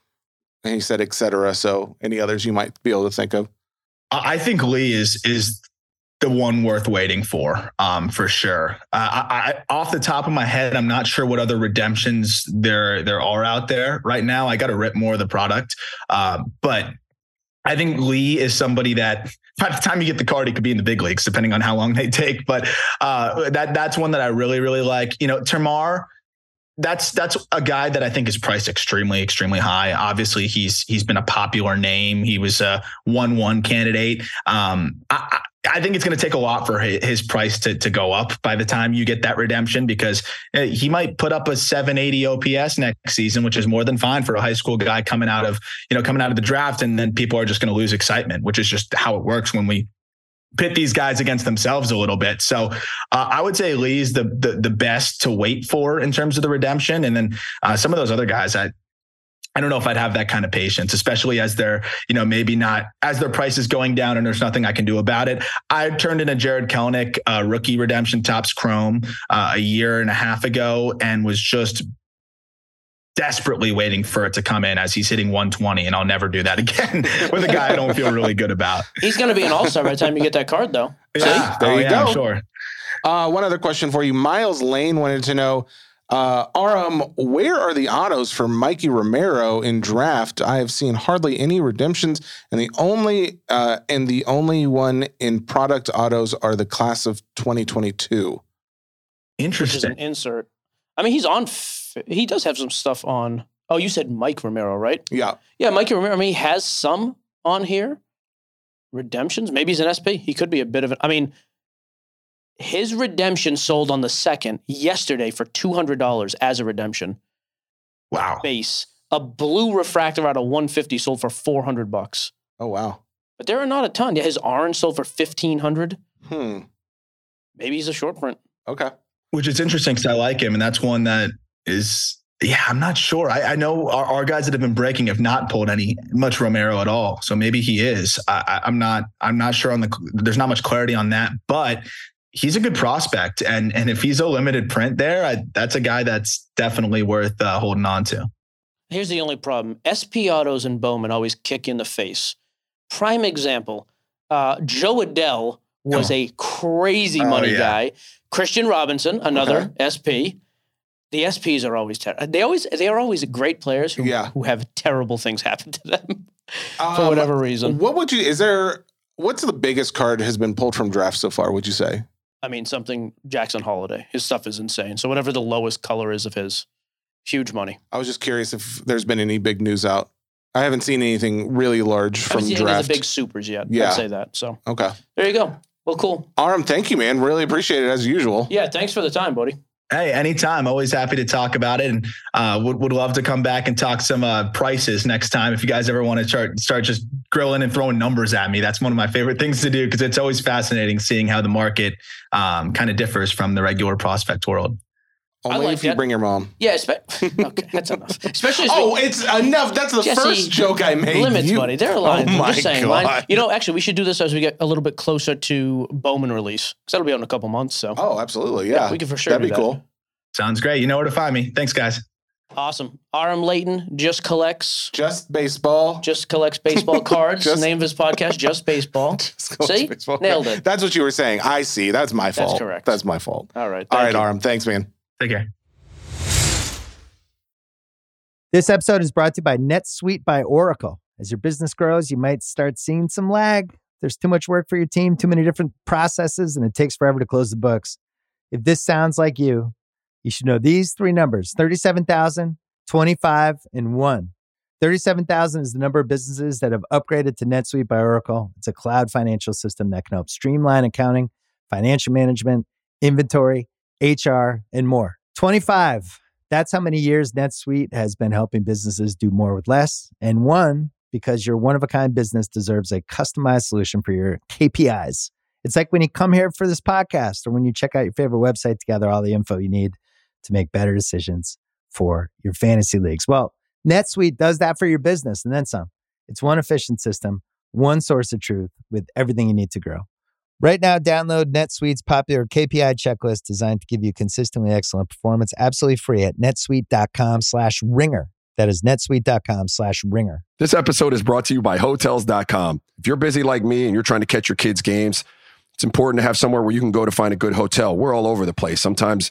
S3: and he said etc. So any others you might be able to think of?
S4: I think Lee is is the one worth waiting for, um, for sure. Uh, I, I, off the top of my head, I'm not sure what other redemptions there there are out there right now. I got to rip more of the product, uh, but I think Lee is somebody that by the time you get the card, he could be in the big leagues, depending on how long they take. But uh, that that's one that I really really like. You know, Termarr, that's that's a guy that I think is priced extremely extremely high. Obviously, he's he's been a popular name. He was a one one candidate. Um, I, I think it's going to take a lot for his price to to go up by the time you get that redemption because uh, he might put up a 780 OPS next season, which is more than fine for a high school guy coming out of you know coming out of the draft, and then people are just going to lose excitement, which is just how it works when we pit these guys against themselves a little bit. So uh, I would say Lee's the, the, the best to wait for in terms of the redemption, and then uh, some of those other guys I. I don't know if I'd have that kind of patience, especially as they're, you know, maybe not as their price is going down and there's nothing I can do about it. I turned in a Jarred Kelenic uh, rookie redemption Topps Chrome uh, a year and a half ago and was just desperately waiting for it to come in as he's hitting 120, and I'll never do that again with a guy I don't feel really good about.
S2: He's going to be an all star by the time you get that card, though.
S3: Yeah, there oh, you yeah, go. Sure. Uh, one other question for you. Miles Lane wanted to know, uh, Aram, where are the autos for Mikey Romero in draft? I have seen hardly any redemptions, and the only uh, and the only one in product autos are the class of 2022.
S4: Interesting. Which is
S2: an insert. I mean, he's on. F- he does have some stuff on. Oh, you said Mike Romero, right?
S3: Yeah.
S2: Yeah, Mike Romero. I mean, he has some on here. Redemptions. Maybe he's an SP. He could be a bit of an. I mean, his redemption sold on the second yesterday for two hundred dollars as a redemption.
S4: Wow.
S2: Base. A blue refractor out of 150 sold for 400 bucks.
S3: Oh wow.
S2: But there are not a ton. Yeah, his orange sold for 1500.
S3: Hmm.
S2: Maybe he's a short print.
S3: Okay
S4: which is interesting because I like him, and that's one that is. Yeah, I'm not sure. I, I know our, our, guys that have been breaking have not pulled any much Romero at all. So maybe he is. I, I'm not. I'm not sure on the. There's not much clarity on that, but he's a good prospect, and and if he's a limited print there, I, that's a guy that's definitely worth uh, holding on to.
S2: Here's the only problem: SP autos and Bowman always kick in the face. Prime example: uh, Jo Adell was oh. a crazy money oh, yeah. guy. Kristian Robinson, another okay. SP. The SPs are always terrible. They always they are always great players who yeah. who have terrible things happen to them um, for whatever reason.
S3: What would you? Is there? What's the biggest card has been pulled from draft so far? Would you say?
S2: I mean, something Jackson Holliday. His stuff is insane. So whatever the lowest color is of his, huge money.
S3: I was just curious if there's been any big news out. I haven't seen anything really large from draft. Any of
S2: the big supers yet. Yeah, I'd say that. So
S3: okay,
S2: there you go. Well, cool.
S3: Aram, thank you, man. Really appreciate it as usual.
S2: Yeah, thanks for the time, buddy.
S4: Hey, anytime. Always happy to talk about it, and uh, would would love to come back and talk some uh, prices next time. If you guys ever want to start start just grilling and throwing numbers at me, that's one of my favorite things to do because it's always fascinating seeing how the market um, kind of differs from the regular prospect world.
S3: Only like if you that. bring your mom.
S2: Yeah, spe- okay, that's enough. Especially.
S3: oh, it's enough. That's the Jesse, first joke I made.
S2: Limits, you, buddy. There are lines. Oh I'm just saying. Line, you know, actually, we should do this as we get a little bit closer to Bowman release because that'll be out in a couple months. So.
S3: Oh, absolutely. Yeah,
S2: yeah we can for sure.
S3: That'd be
S2: that.
S3: cool.
S4: Sounds great. You know where to find me. Thanks, guys.
S2: Awesome. Aram Leighton just collects
S3: just baseball.
S2: Just collects baseball cards. just, name of his podcast, Just Baseball. Just see? Baseball. Nailed it.
S3: That's what you were saying. I see. That's my fault.
S2: That's correct.
S3: That's my fault.
S2: All right.
S3: All right, you. Aram. Thanks, man.
S4: Take care.
S5: This episode is brought to you by NetSuite by Oracle. As your business grows, you might start seeing some lag. There's too much work for your team, too many different processes, and it takes forever to close the books. If this sounds like you, you should know these three numbers 37,000, 25, and 1. 37,000 is the number of businesses that have upgraded to NetSuite by Oracle. It's a cloud financial system that can help streamline accounting, financial management, inventory, HR, and more. 25 that's how many years NetSuite has been helping businesses do more with less. And one, because your one of a kind business deserves a customized solution for your KPIs. It's like when you come here for this podcast or when you check out your favorite website to gather all the info you need to make better decisions for your fantasy leagues. Well, NetSuite does that for your business and then some. It's one efficient system, one source of truth with everything you need to grow. Right now, download NetSuite's popular KPI checklist designed to give you consistently excellent performance absolutely free at netsuite.com slash ringer. That is netsuite.com slash ringer.
S6: This episode is brought to you by Hotels.com. If you're busy like me and you're trying to catch your kids' games, It's important to have somewhere where you can go to find a good hotel. We're all over the place. Sometimes,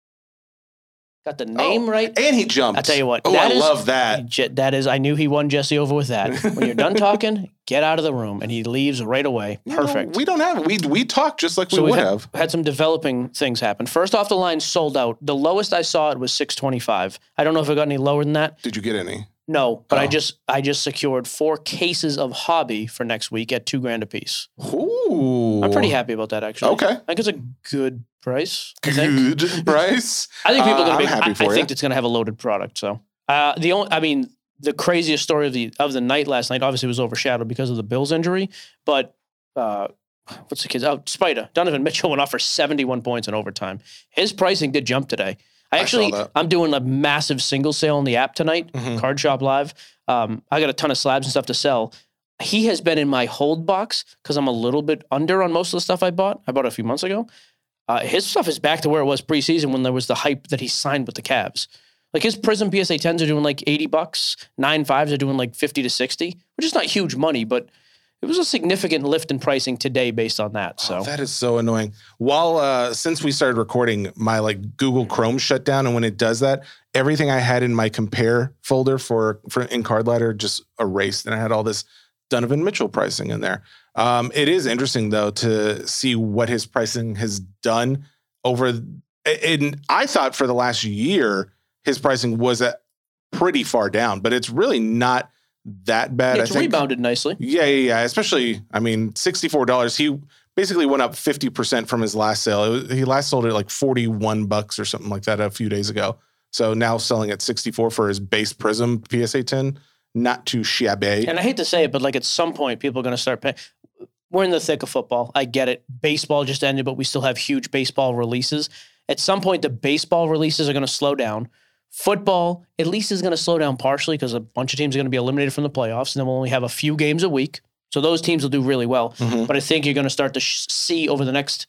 S2: Got the oh, name
S3: Oh,
S2: right.
S3: And he jumped.
S2: I tell you what.
S3: Oh, I
S2: is-
S3: love that.
S2: That is, I knew he won Jesse over with that. When you're done talking, get out of the room, and he leaves right away.
S3: You know,
S2: Perfect.
S3: we don't have we we talk just like we
S2: so
S3: would
S2: we've had,
S3: have.
S2: had some developing things happen. First off the line, sold out. The lowest I saw it was 625. I don't know if it got any lower than that.
S3: Did you get any?
S2: No, but I
S3: Oh.
S2: just I just secured four cases of hobby for next week at two grand a piece.
S3: Ooh.
S2: I'm pretty happy about that actually.
S3: Okay.
S2: I think it's a good price. I think.
S3: Good price.
S2: I think people
S3: Uh,
S2: are gonna
S3: I'm
S2: be
S3: happy
S2: I,
S3: for
S2: I
S3: you.
S2: think it's gonna have a loaded product. So uh, the only I mean the craziest story of the of the night last night obviously was overshadowed because of the Bills injury, but uh, what's the kid's oh Spider Donovan Mitchell went off for 71 points in overtime. His pricing did jump today. I
S3: I
S2: actually
S3: that.
S2: I'm doing a massive single sale on the app tonight,
S3: Mhm.
S2: Card Shop Live. Um, I got a ton of slabs and stuff to sell. He has been in my hold box because I'm a little bit under on most of the stuff I bought. I bought a few months ago. Uh, his stuff is back to where it was preseason when there was the hype that he signed with the Cavs. Like his Prizm PSA 10s are doing like 80 bucks, nine fives are doing like 50 to 60, which is not huge money, but it was a significant lift in pricing today based on that. So
S3: Oh, that is so annoying. While uh since we started recording, my like Google Chrome shut down, and when it does that, everything I had in my compare folder for for in Card Ladder just erased, and I had all this Donovan Mitchell pricing in there. Um, it is interesting though to see what his pricing has done over. And I thought for the last year his pricing was at pretty far down, but it's really not that bad.
S2: it's
S3: I think
S2: rebounded nicely.
S3: yeah, yeah, yeah. Especially, I mean, sixty-four dollars. He basically went up fifty percent from his last sale. Was, he last sold it at like forty-one bucks or something like that a few days ago. So now selling at sixty-four for his base Prizm PSA ten, not too shabby.
S2: And I hate to say it, but like at some point, people are going to start paying. We're in the thick of football. I get it. Baseball just ended, but we still have huge baseball releases. At some point, the baseball releases are going to slow down. Football, at least, is going to slow down partially because a bunch of teams are going to be eliminated from the playoffs, and then we'll only have a few games a week. So those teams will do really well.
S3: Mhm.
S2: But I think you're going to start to sh- see over the next,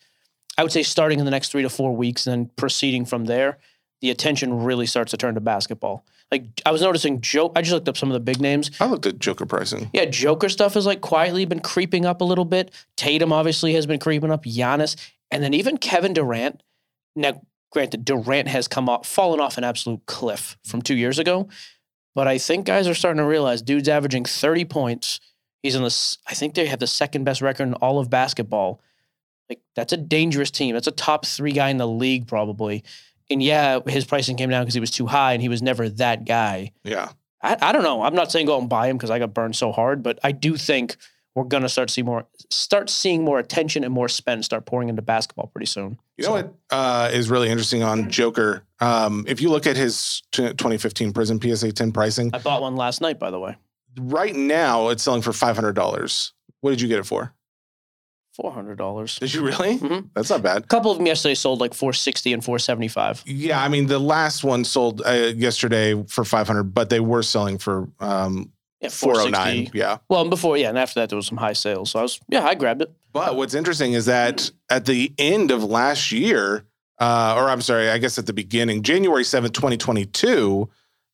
S2: I would say, starting in the next three to four weeks, and then proceeding from there, the attention really starts to turn to basketball. Like I was noticing, Joe. I just looked up some of the big names.
S3: I looked at Joker pricing.
S2: Yeah, Joker stuff has like quietly been creeping up a little bit. Tatum obviously has been creeping up. Giannis, and then even Kevin Durant. Now, granted, Durant has come off, fallen off an absolute cliff from two years ago, but I think guys are starting to realize dude's averaging thirty points. He's in the. I think they have the second best record in all of basketball. Like that's a dangerous team. That's a top three guy in the league probably. And yeah, his pricing came down because he was too high, and he was never that guy.
S3: Yeah.
S2: I, I don't know. I'm not saying go out and buy him because I got burned so hard, but I do think we're gonna start to see more, start seeing more attention and more spend start pouring into basketball pretty soon.
S3: You know what uh, is really interesting on Joker? Um, if you look at his t- 2015 Prizm PSA 10 pricing,
S2: I bought one last night, by the way,
S3: right now it's selling for $500. What did you get it for?
S2: four hundred dollars.
S3: Did you really?
S2: Mhm.
S3: That's not bad.
S2: A couple of them yesterday sold like four sixty and four seventy five.
S3: Yeah, I mean the last one sold uh, yesterday for 500, but they were selling for um,
S2: Yeah,
S3: 409. Yeah.
S2: Well, before yeah, and after that there was some high sales. So I was yeah, I grabbed it.
S3: But what's interesting is that at the end of last year, uh, or I'm sorry, I guess at the beginning, January 7th, 2022,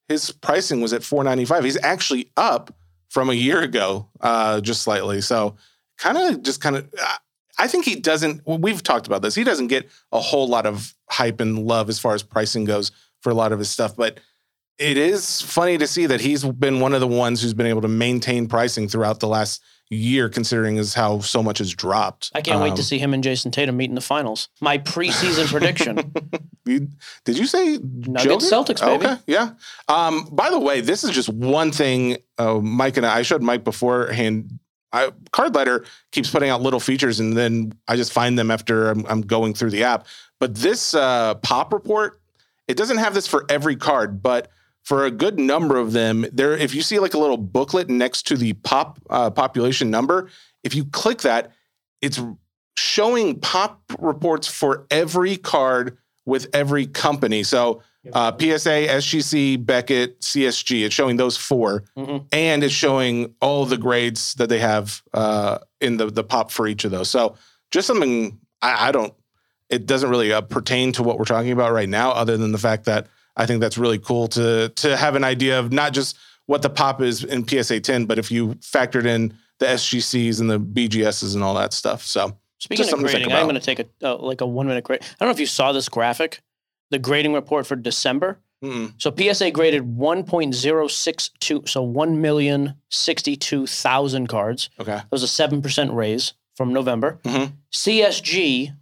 S3: his pricing was at 495. He's actually up from a year ago, uh, just slightly. So kind of just kind of I think he doesn't well, we've talked about this. He doesn't get a whole lot of hype and love as far as pricing goes for a lot of his stuff, but it is funny to see that he's been one of the ones who's been able to maintain pricing throughout the last year, considering as how so much has dropped.
S2: I can't wait to
S3: Um,
S2: see him and Jayson Tatum meet in the finals. My preseason prediction.
S3: You, did you say
S2: Nuggets,
S3: Joker?
S2: Celtics, baby.
S3: Okay, yeah. Um, by the way, this is just one thing. Uh, Mike and I, I showed Mike beforehand. I, Card Ladder keeps putting out little features, and then I just find them after I'm, I'm going through the app. But this uh, pop report, it doesn't have this for every card, but for a good number of them, there. If you see like a little booklet next to the pop uh, population number, if you click that, it's showing pop reports for every card with every company. So uh, PSA, SGC, Beckett, CSG. It's showing those 4
S2: Mhm.
S3: and it's showing all the grades that they have uh, in the the pop for each of those. So just something I, I don't. It doesn't really uh, pertain to what we're talking about right now, other than the fact that I think that's really cool to to have an idea of not just what the pop is in PSA 10, but if you factored in the SGCs and the BGSs and all that stuff. So
S2: Speaking of grading, I'm going to take a uh, like a one minute grade. I don't know if you saw this graphic, the grading report for December.
S3: mm,
S2: So PSA graded 1.062, so 1,062,000 cards.
S3: okay.
S2: That was a 7% raise from November.
S3: Mhm.
S2: CSG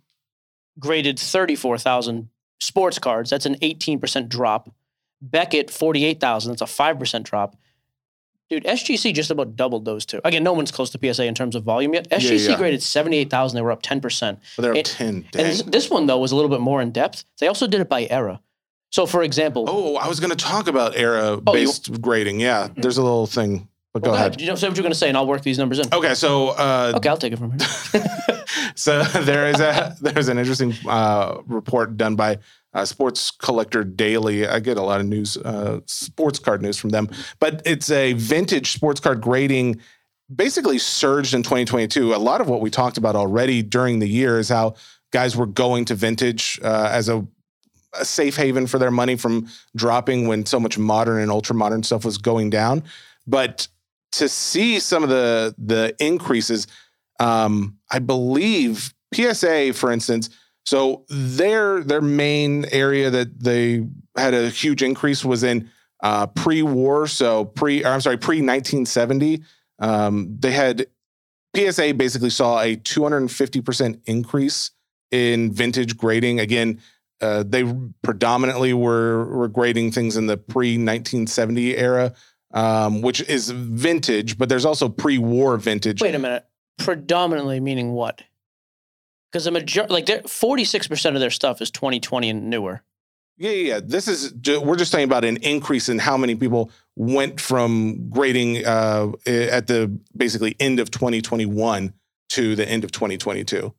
S2: graded 34,000 sports cards. That's an 18% drop. Beckett, 48,000. That's a 5% drop. Dude, SGC just about doubled those two. Again, no one's close to PSA in terms of volume yet. SGC
S3: yeah.
S2: graded 78,000. They were up 10%.
S3: But they're up
S2: It-
S3: 10.
S2: And
S3: Dang.
S2: this, this one, though, was a little bit more in depth. They also did it by era. So, for example,
S3: Oh, I was going to talk about era
S2: Oh,
S3: based grading. Yeah, there's a little thing, but go
S2: Well,
S3: ahead.
S2: You know, say what you're going to say, and I'll work these numbers in.
S3: Okay, so uh,
S2: Okay, I'll take it from here.
S3: so there is a there's an interesting uh, report done by uh, Sports Collector Daily. I get a lot of news, uh, sports card news from them, but it's a vintage sports card grading. Basically, surged in 2022. A lot of what we talked about already during the year is how guys were going to vintage uh, as a, a safe haven for their money from dropping when so much modern and ultra modern stuff was going down. But to see some of the the increases, um, I believe PSA, for instance, so their their main area that they had a huge increase was in uh, pre-war, so pre I'm sorry, pre 1970. Um, they had PSA basically saw a 250 percent increase in vintage grading. Again, uh, they predominantly were were grading things in the pre 1970 era, um, which is vintage, but there's also pre-war vintage.
S2: Wait a minute. Predominantly meaning what? Because the major, like, 46% of their stuff is 2020 and newer.
S3: Yeah, yeah, yeah. This is we're just talking about an increase in how many people went from grading uh, at the basically end of 2021 to the end of 2022.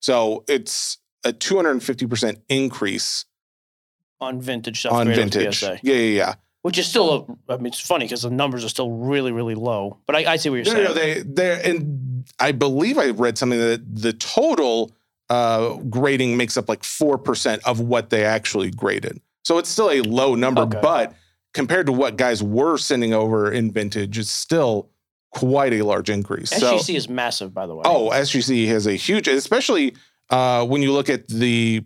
S3: So it's a 250 percent increase
S2: on vintage stuff.
S3: on vintage.
S2: PSA,
S3: Yeah, yeah, yeah.
S2: Which is still, a, I mean, it's funny because the numbers are still really, really low. But I, I see what you're
S3: No,
S2: saying.
S3: no, no, they they and I believe I read something that the total uh, grading makes up like four percent of what they actually graded. So it's still a low number,
S2: Okay.
S3: but compared to what guys were sending over in vintage, it's still quite a large increase. So
S2: SGC is massive, by the way.
S3: oh, SGC has a huge, especially uh, when you look at the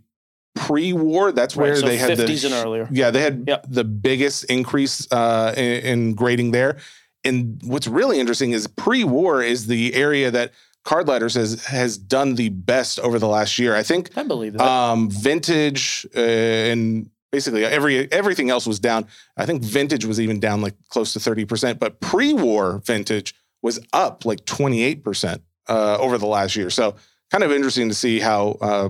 S3: pre-war. That's
S2: right,
S3: where
S2: so
S3: they had the
S2: 50s and earlier.
S3: yeah, they had
S2: Yep.
S3: the biggest increase uh, in, in grading there. And what's really interesting is pre-war is the area that Card Ladders has has done the best over the last year. I think
S2: I believe that.
S3: um, vintage uh, and basically every everything else was down. I think vintage was even down like close to thirty percent, but pre-war vintage was up like twenty eight percent uh, over the last year. So kind of interesting to see how uh,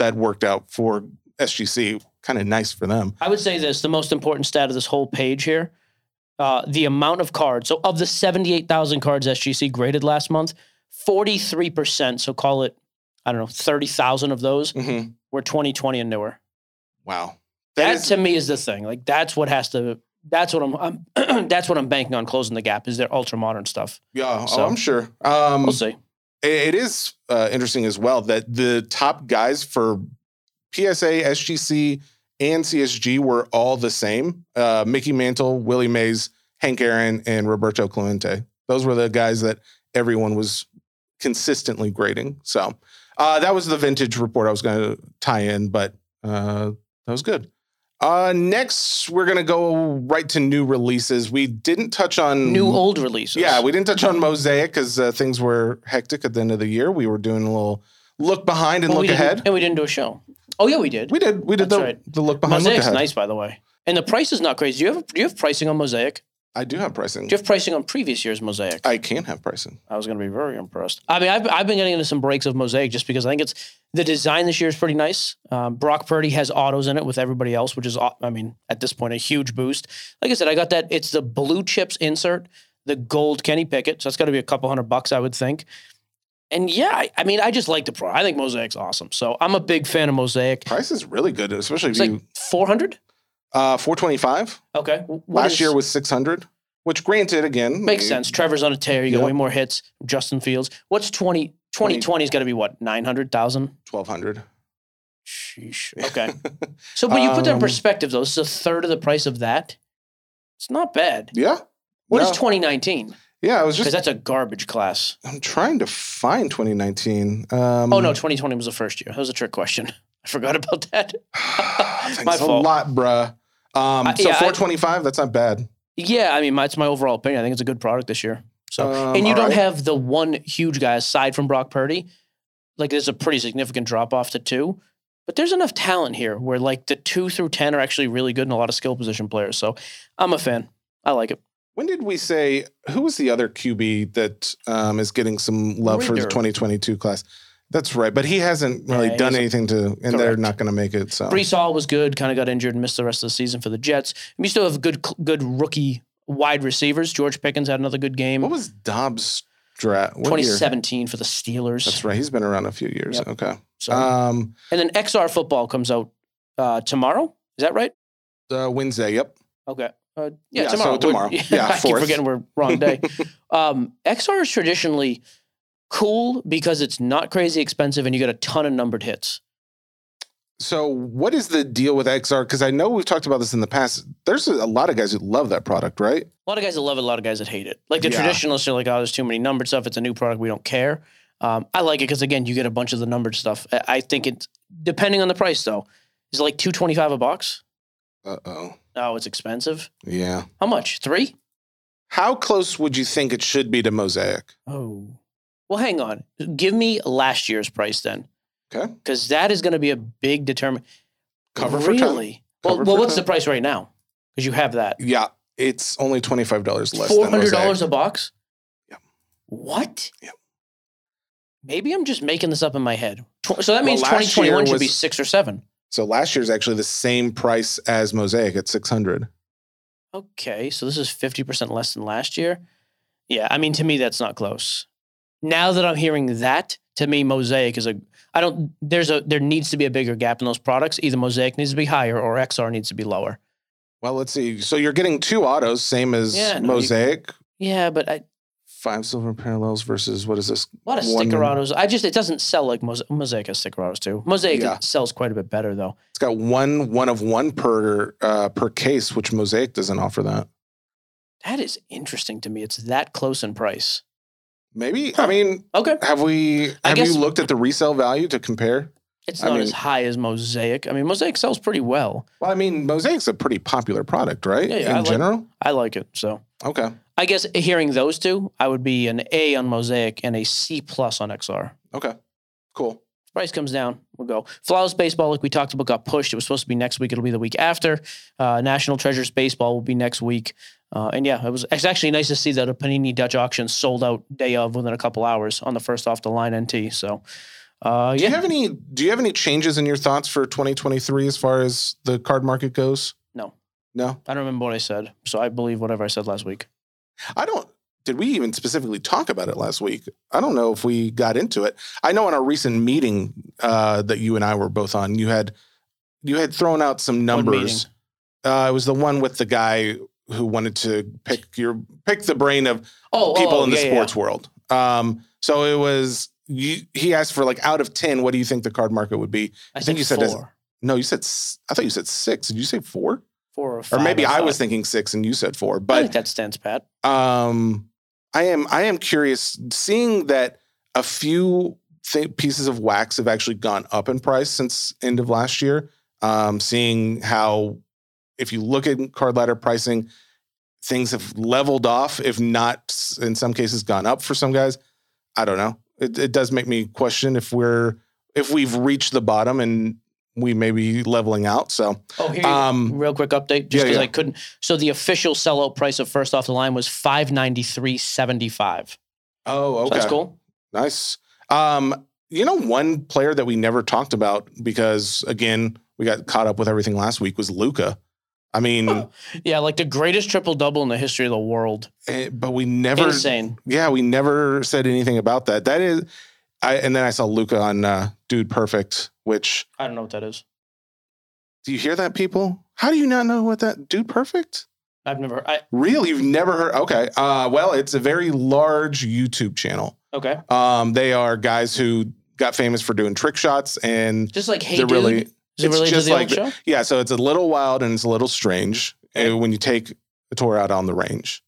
S3: that worked out for SGC. Kind of nice for them.
S2: I would say this: the most important stat of this whole page here, uh, the amount of cards. So, of the seventy-eight thousand cards SGC graded last month, forty-three percent. So, call it, I don't know, thirty thousand of those
S3: Mhm.
S2: were twenty twenty and newer.
S3: Wow.
S2: That,
S3: is-
S2: to me is the thing. Like that's what has to. That's what I'm. I'm that's what I'm banking on closing the gap. Is their ultra modern stuff.
S3: yeah,
S2: so-
S3: oh, I'm sure. Um,
S2: We'll see.
S3: It- is uh, interesting as well that the top guys for PSA, SGC, and CSG were all the same. Uh, Mickey Mantle, Willie Mays, Hank Aaron, and Roberto Clemente. Those were the guys that everyone was consistently grading. So uh, that was the vintage report I was going to tie in, but uh, that was good. Uh, next, we're gonna go right to new releases. We didn't touch on
S2: New old releases.
S3: Yeah, we didn't touch on Mosaic because uh, things were hectic at the end of the year. We were doing a little look behind and
S2: Well,
S3: look ahead.
S2: And we didn't do a show. Oh yeah, we did.
S3: We did. We did
S2: That's
S3: the,
S2: right.
S3: the look behind. Look
S2: Mosaic's
S3: ahead.
S2: nice, by the way. And the price is not crazy. Do you have do you have pricing on Mosaic?
S3: I do have pricing.
S2: Do you have pricing on previous year's Mosaic?
S3: I can have pricing.
S2: I was going to be very impressed. I mean, I've, I've been getting into some breaks of Mosaic just because I think it's the design this year is pretty nice. Um, Brock Purdy has autos in it with everybody else, which is, I mean, at this point, a huge boost. Like I said, I got that. It's the blue chips insert, the gold Kenny Pickett. So that's got to be a couple hundred bucks, I would think. And yeah, I, I mean, I just like the pro. I think Mosaic's awesome. So I'm a big fan of Mosaic.
S3: Price is really good, especially if
S2: It's
S3: you
S2: like 400.
S3: Uh, four twenty five.
S2: Okay. What
S3: Last
S2: is-
S3: year was six hundred, which granted, again
S2: Makes
S3: you-
S2: sense. Trevor's on a tear. You got
S3: Yep.
S2: way more hits. Justin Fields. What's 20? 2020 is going to be what? 900,000?
S3: Twelve hundred.
S2: Sheesh. Okay. So, but you put that in
S3: Um,
S2: perspective, though. This is a third of the price of that. It's not bad.
S3: Yeah.
S2: What is
S3: No.
S2: 2019?
S3: Yeah, I was just Because
S2: that's a garbage class.
S3: I'm trying to find 2019. Um,
S2: oh no, 2020 was the first year. That was a trick question. I forgot about that.
S3: Thanks
S2: My
S3: a
S2: fault.
S3: lot, bruh. Um,
S2: Uh,
S3: so
S2: yeah, I-
S3: 425. That's not bad.
S2: Yeah, I mean, my, it's my overall opinion. I think it's a good product this year. So,
S3: Um,
S2: and you don't
S3: right.
S2: have the one huge guy aside from Brock Purdy. Like, there's a pretty significant drop off to two. But there's enough talent here where like the two through ten are actually really good and a lot of skill position players. So I'm a fan. I like it.
S3: When did we say who was the other QB that um, is getting some love for the 2022 class? That's right, but he hasn't really
S2: Yeah,
S3: done anything to, and they're not going to make it. So
S2: Breece Hall was good, kind of got injured and missed the rest of the season for the Jets. We still have good, good rookie wide receivers. George Pickens had another good game.
S3: what was Dobbs' draft? What year?
S2: 2017 for the Steelers.
S3: That's right. He's been around a few years.
S2: Yep.
S3: Okay.
S2: So,
S3: Um,
S2: and then XR football comes out uh, tomorrow. Is that right?
S3: uh, Wednesday. Yep.
S2: Okay. Uh, yeah,
S3: Yeah, so
S2: tomorrow. We're-
S3: tomorrow. Yeah,
S2: I keep forgetting we're wrong day. um, XR is traditionally cool because it's not crazy expensive and you get a ton of numbered hits.
S3: So, what is the deal with XR? Because I know we've talked about this in the past. There's a lot of guys who love that product, right?
S2: A lot of guys that love it, a lot of guys that hate it. Like the
S3: Yeah.
S2: traditionalists are like, oh, there's too many numbered stuff. It's a new product. We don't care. Um, I like it because, again, you get a bunch of the numbered stuff. I- I think it's, depending on the price, though, is it like 225 a box?
S3: Uh oh.
S2: Oh, it's expensive.
S3: Yeah.
S2: How much? Three?
S3: How close would you think it should be to Mosaic?
S2: Oh. Well, hang on. Give me last year's price then.
S3: Okay.
S2: Because that is going to be a big determinant.
S3: Cover for time.
S2: really? Well, well
S3: for
S2: what's the price right now? Because you have that.
S3: Yeah. It's only twenty five dollars less.
S2: Four
S3: than
S2: hundred dollars a box.
S3: Yep.
S2: What?
S3: Yep.
S2: Maybe I'm just making this up in my head. So that means
S3: last
S2: 2021
S3: year
S2: should be six or seven.
S3: So last year's actually the same price as Mosaic at six hundred.
S2: Okay, so this is 50% less than last year. Yeah, I mean, to me, that's not close. Now that I'm hearing that, to me, Mosaic is a. I don't. There's a. There needs to be a bigger gap in those products. Either Mosaic needs to be higher or XR needs to be lower.
S3: Well, let's see. So you're getting two autos, same as
S2: Yeah, no, you-
S3: Mosaic.
S2: Yeah, but I,
S3: Five silver parallels versus what is this?
S2: What a lot of
S3: One-
S2: sticker autos. I just it doesn't sell like Mos- Mosaic has sticker autos too. Mosaic
S3: Yeah.
S2: sells quite a bit better though.
S3: It's got one one of one per uh, per case, which Mosaic doesn't offer that.
S2: That is interesting to me. It's that close in price.
S3: Maybe.
S2: Huh.
S3: I mean,
S2: Okay,
S3: have we
S2: I
S3: have you looked at the resale value to compare?
S2: it's
S3: I
S2: not
S3: mean-
S2: as high as Mosaic. I mean, Mosaic sells pretty well.
S3: Well, I mean, Mosaic's a pretty popular product, right?
S2: Yeah, yeah,
S3: In
S2: I like-
S3: general.
S2: I like it so.
S3: Okay.
S2: I guess hearing those two, I would be an A on Mosaic and a C plus on XR.
S3: Okay. Cool.
S2: Price comes down, we'll go. Flawless Baseball, like we talked about, got pushed. It was supposed to be next week. It'll be the week after. Uh, National Treasures Baseball will be next week. Uh, and yeah, it was it's actually nice to see that a Panini Dutch auction sold out day of within a couple hours on the first off the line NT. So, uh,
S3: Do you have any? Do you have any changes in your thoughts for 2023 as far as the card market goes?
S2: no,
S3: No,
S2: I don't remember what I said. So I believe whatever I said last week.
S3: I don't. Did we even specifically talk about it last week? I don't know if we got into it. I know in our recent meeting uh, that you and I were both on, you had you had thrown out some numbers. Uh, it was the one with the guy who wanted to pick your pick the brain of
S2: Oh,
S3: people
S2: oh,
S3: in the
S2: yeah, yeah,
S3: sports world. Um, so it was you, he asked for like out of ten, what do you think the card market would be?
S2: I,
S3: think
S2: said
S3: you said
S2: four.
S3: No, you said I thought you said six. Did you say four?
S2: Four or
S3: Or maybe I was thinking six and you said four.
S2: I
S3: But
S2: think that stands pat.
S3: um, I am I am curious seeing that a few th- pieces of wax have actually gone up in price since end of last year. Um, seeing how if you look at card ladder pricing, things have leveled off, if not in some cases gone up for some guys. I don't know. It, it does make me question if we're if we've reached the bottom and we may be leveling out. So
S2: Oh, here, you-
S3: Um,
S2: real quick update, just
S3: yeah,
S2: because
S3: yeah.
S2: I couldn't. So the official sellout price of first off the line was five ninety three seventy five.
S3: oh,
S2: So
S3: okay,
S2: that's cool.
S3: nice. Um, you know, one player that we never talked about because again we got caught up with everything last week was Luka. I mean,
S2: Yeah, like the greatest triple double in the history of the world.
S3: eh, but we never
S2: Insane.
S3: Yeah, we never said anything about that. That is, I and then I saw Luka on uh, Dude Perfect, which
S2: I don't know what that is.
S3: do you hear that, people? How do you not know what that Dude Perfect?
S2: I've never. I
S3: Really, you've never heard? Okay, uh, well, it's a very large YouTube channel.
S2: okay.
S3: Um, they are guys who got famous for doing trick shots, and
S2: Just like hey,
S3: they're
S2: dude.
S3: really
S2: is it
S3: it's
S2: related
S3: just
S2: to the
S3: like
S2: show?
S3: yeah. So it's a little wild and it's a little strange when you take a tour out on the range.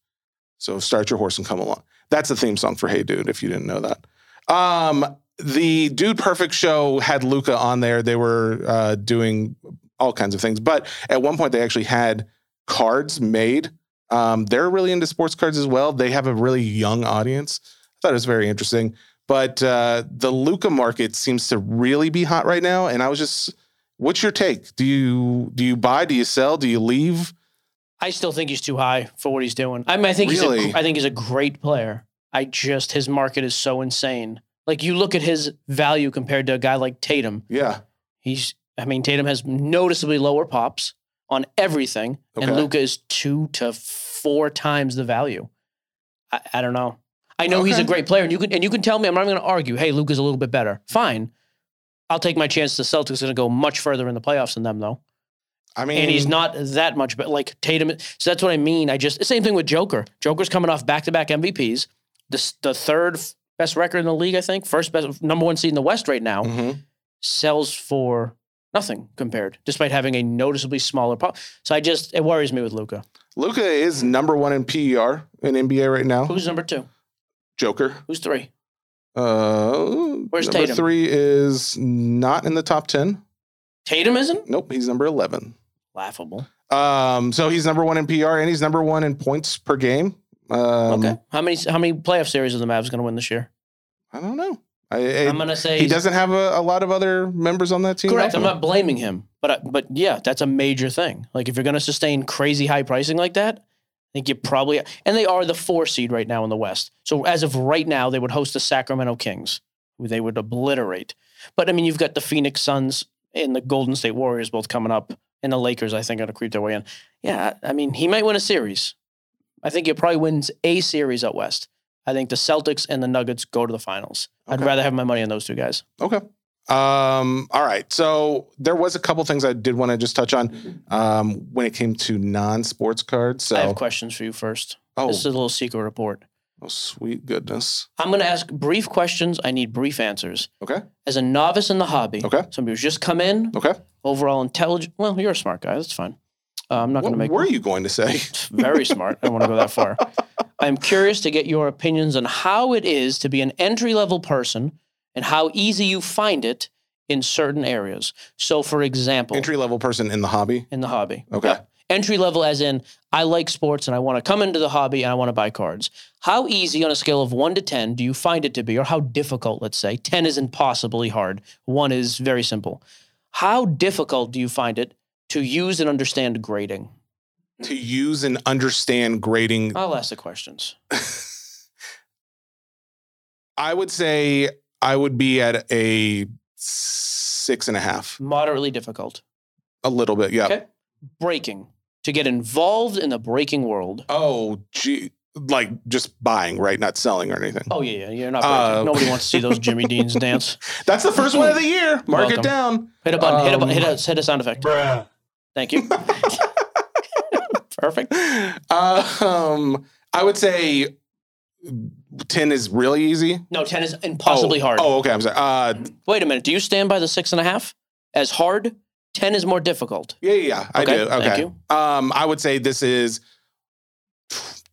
S3: So start your horse and come along. That's the theme song for Hey Dude. If you didn't know that, um, the Dude Perfect show had Luka on there. They were uh, doing all kinds of things, but at one point they actually had cards made. Um, they're really into sports cards as well. They have a really young audience. I thought it was very interesting. But uh, the Luka market seems to really be hot right now, and I was just, what's your take? Do you do you buy? Do you sell? Do you leave?
S2: I still think he's too high for what he's doing. I mean, I think
S3: Really?
S2: he's a, I think he's a great player. I just his market is so insane. Like you look at his value compared to a guy like Tatum.
S3: Yeah,
S2: He's I mean Tatum has noticeably lower pops on everything, and Luka is two to four times the value. I, I don't know. I know he's a great player, and you can and you can tell me I'm not even going to argue. Hey, Luka's a little bit better. Fine. I'll take my chance. The Celtics are going to go much further in the playoffs than them, though.
S3: I mean,
S2: and he's not that much but Like Tatum, so that's what I mean. I just same thing with Joker. Joker's coming off back to back MVPs. The the third best record in the league, I think. First best, number one seed in the West right now.
S3: Mhm.
S2: Sells for nothing compared, despite having a noticeably smaller pop. So I just it worries me with Luka.
S3: Luka is number one in PER in NBA right now.
S2: Who's number two?
S3: Joker.
S2: Who's three?
S3: Uh,
S2: Where's
S3: number
S2: Tatum?
S3: three is not in the top ten.
S2: Tatum isn't
S3: Nope, he's number eleven.
S2: laughable.
S3: Um, so he's number one in PR and he's number one in points per game. Um,
S2: okay, how many how many playoff series are the Mavs going to win this year?
S3: I don't know. I,
S2: I'm going to say
S3: he doesn't have a, a lot of other members on that team.
S2: Correct. I'm not blaming him, but I- but yeah, that's a major thing. Like if you're going to sustain crazy high pricing like that, I think you probably and they are the four seed right now in the West. So as of right now, they would host the Sacramento Kings, who they would obliterate. But I mean, you've got the Phoenix Suns and the Golden State Warriors both coming up, and the Lakers I think are going to creep their way in. Yeah, I mean, he might win a series. I think he probably wins a series out west. I think the Celtics and the Nuggets go to the finals. I'd rather have my money on those two guys.
S3: Okay. Um, all right. So there was a couple things I did want to just touch on um, when it came to non-sports cards. So
S2: I have questions for you first.
S3: oh,
S2: This is a little secret report.
S3: oh, sweet goodness.
S2: I'm going to ask brief questions. I need brief answers.
S3: Okay.
S2: As a novice in the hobby,
S3: Okay.
S2: somebody who's just come in,
S3: Okay.
S2: overall intelligent. Well, you're a smart guy. That's fine. Uh, I'm not going to make What
S3: were you going to say?
S2: very smart. I don't want to go that far. I'm curious to get your opinions on how it is to be an entry level person and how easy you find it in certain areas. So, for example,
S3: Entry level person in the hobby.
S2: in the hobby.
S3: Okay.
S2: Entry level, as in, I like sports and I want to come into the hobby and I want to buy cards. How easy on a scale of one to 10 do you find it to be, or how difficult, let's say? 10 is impossibly hard, one is very simple. How difficult do you find it to use and understand grading?
S3: To use and understand grading,
S2: I'll ask the questions.
S3: I would say I would be at a six and a half.
S2: Moderately difficult.
S3: A little bit, yeah.
S2: Okay. Breaking. To get involved in the breaking world.
S3: Oh, gee. Like just buying, right? Not selling or anything.
S2: Oh, yeah, yeah. You're not breaking.
S3: Uh,
S2: Nobody wants to see those Jimmy Deans dance.
S3: That's the first one of the year. Mark
S2: Welcome.
S3: it down.
S2: Hit a button. hit, a,
S3: Um,
S2: button, hit, a, hit a sound effect. Thank you. Perfect.
S3: Um, I would say ten is really easy.
S2: No, 10 is impossibly
S3: oh,
S2: hard.
S3: Oh, okay. I'm sorry. Uh,
S2: Wait a minute. Do you stand by the six and a half as hard? 10 is more difficult.
S3: yeah, yeah, yeah. I
S2: Okay,
S3: do.
S2: thank
S3: Okay.
S2: you.
S3: Um, I would say this is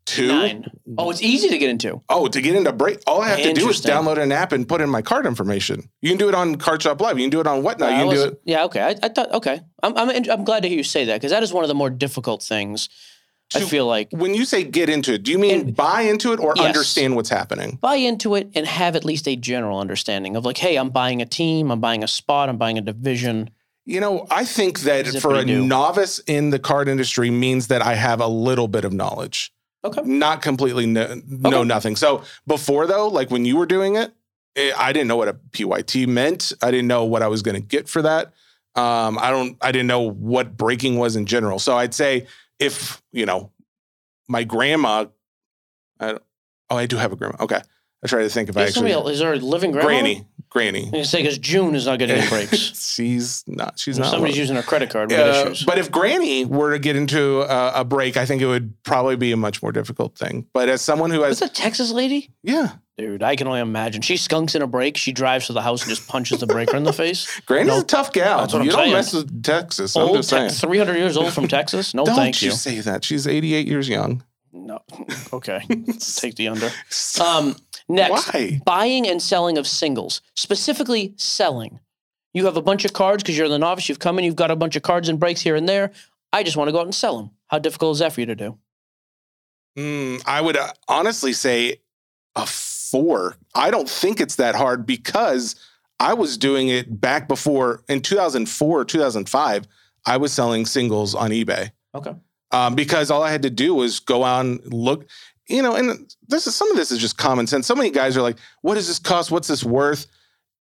S3: two.
S2: Nine. Oh, it's easy to get into.
S3: Oh, to get into break, all I have to do is download an app and put in my card information. You can do it on Card Shop Live. You can do it on Whatnot.
S2: I
S3: you can do it.
S2: Yeah, okay. I, I thought okay. I'm, I'm I'm glad to hear you say that because that is one of the more difficult things. I feel like
S3: When you say get into it, do you mean
S2: And-
S3: buy into it or
S2: Yes.
S3: understand what's happening?
S2: buy into it and have at least a general understanding of like, hey, I'm buying a team, I'm buying a spot, I'm buying a division.
S3: You know, I think that for a
S2: do.
S3: novice in the card industry means that I have a little bit of knowledge,
S2: Okay.
S3: not completely know, know
S2: Okay.
S3: nothing. So before though, like when you were doing it, eh, I didn't know what a PYT meant. I didn't know what I was going to get for that. Um, I don't. I didn't know what breaking was in general. So I'd say if you know, my grandma. I, oh, I do have a grandma. Okay, I try to think if I
S2: Is, somebody
S3: actually
S2: is there a living grandma?
S3: granny, granny.
S2: You say because June is not getting any breaks.
S3: she's not. She's
S2: if
S3: not.
S2: somebody's
S3: one.
S2: using her credit card,
S3: Uh,
S2: issues.
S3: but if Granny were to get into a, a break, I think it would probably be a much more difficult thing. But as someone who has,
S2: a Texas lady?
S3: yeah,
S2: Dude, I can only imagine. She skunks in a break. She drives to the house and just punches the breaker in the face.
S3: Granny's
S2: No.
S3: a tough gal.
S2: That's what I'm
S3: you don't
S2: saying.
S3: mess with Texas. I'm
S2: Old,
S3: just saying.
S2: 300 years old from Texas? No,
S3: don't
S2: thank
S3: you
S2: you.
S3: say that? She's 88 years young.
S2: No. Okay. Let's take the under. Um, next,
S3: Why?
S2: buying and selling of singles, specifically selling. You have a bunch of cards because you're the novice. You've come in, you've got a bunch of cards and breaks here and there. I just want to go out and sell them. How difficult is that for you to do?
S3: Mm, I would uh, honestly say a four. I don't think it's that hard because I was doing it back before in 2004 2005. I was selling singles on eBay.
S2: Okay.
S3: Um, because all I had to do was go on look, you know, and this is some of this is just common sense. So many guys are like, "What does this cost? What's this worth?"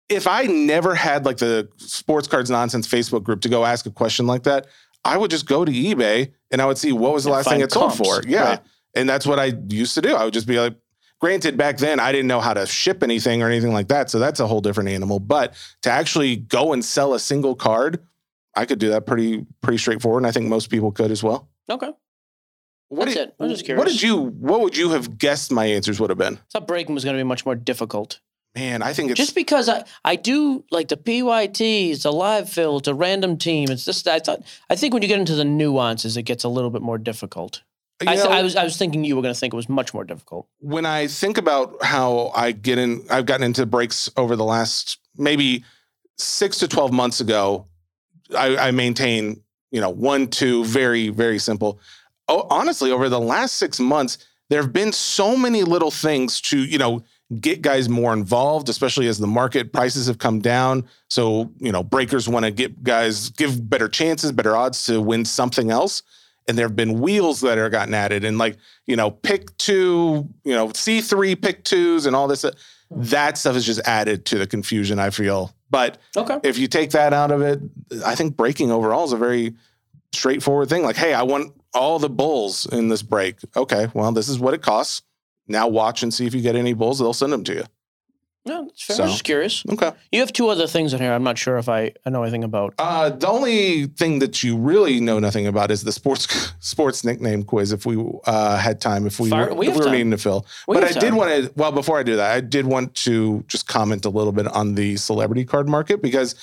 S3: If I never had like the sports cards nonsense Facebook group to go ask a question like that, I would just go to eBay and I would see what was the
S2: And
S3: last thing it sold for. Yeah,
S2: right.
S3: and that's what I used to do. I would just be like. Granted, back then I didn't know how to ship anything or anything like that, so that's a whole different animal. But to actually go and sell a single card, I could do that pretty pretty straightforward, and I think most people could as well.
S2: Okay.
S3: What
S2: That's
S3: did,
S2: it. I'm just curious.
S3: What did you? What would you have guessed my answers would have been?
S2: I thought breaking was going to be much more difficult.
S3: Man, I think it's
S2: Just because I, I do like the PYT, it's a live fill, it's a random team. It's just I thought I think when you get into the nuances, it gets a little bit more difficult.
S3: you
S2: I, th-
S3: know,
S2: I was I was thinking you were going to think it was much more difficult.
S3: when I think about how I get in. I've gotten into breaks over the last maybe six to twelve months ago. I, I maintain you know one two very very simple. Oh, honestly, over the last six months, there have been so many little things to you know get guys more involved, especially as the market prices have come down. So you know breakers want to get guys give better chances, better odds to win something else. And there have been wheels that are gotten added, and like you know, pick two, you know, C three pick twos, and all this. Uh, that stuff is just added to the confusion. I feel, but
S2: Okay.
S3: if you take that out of it, I think breaking overall is a very straightforward thing. Like, hey, I want all the bulls in this break. Okay, well, this is what it costs. Now watch and see if you get any bulls. They'll send them to you.
S2: No, that's fair.
S3: So-
S2: I was just curious.
S3: Okay.
S2: You have two other things in here. I'm not sure if I, I know anything about.
S3: Uh, the only thing that you really know nothing about is the sports sports nickname quiz. If we uh, had time, if we
S2: Fire-
S3: were,
S2: we
S3: if we were needing to fill,
S2: We
S3: but I
S2: have
S3: did want to. Well, before I do that, I did want to just comment a little bit on the celebrity card market because,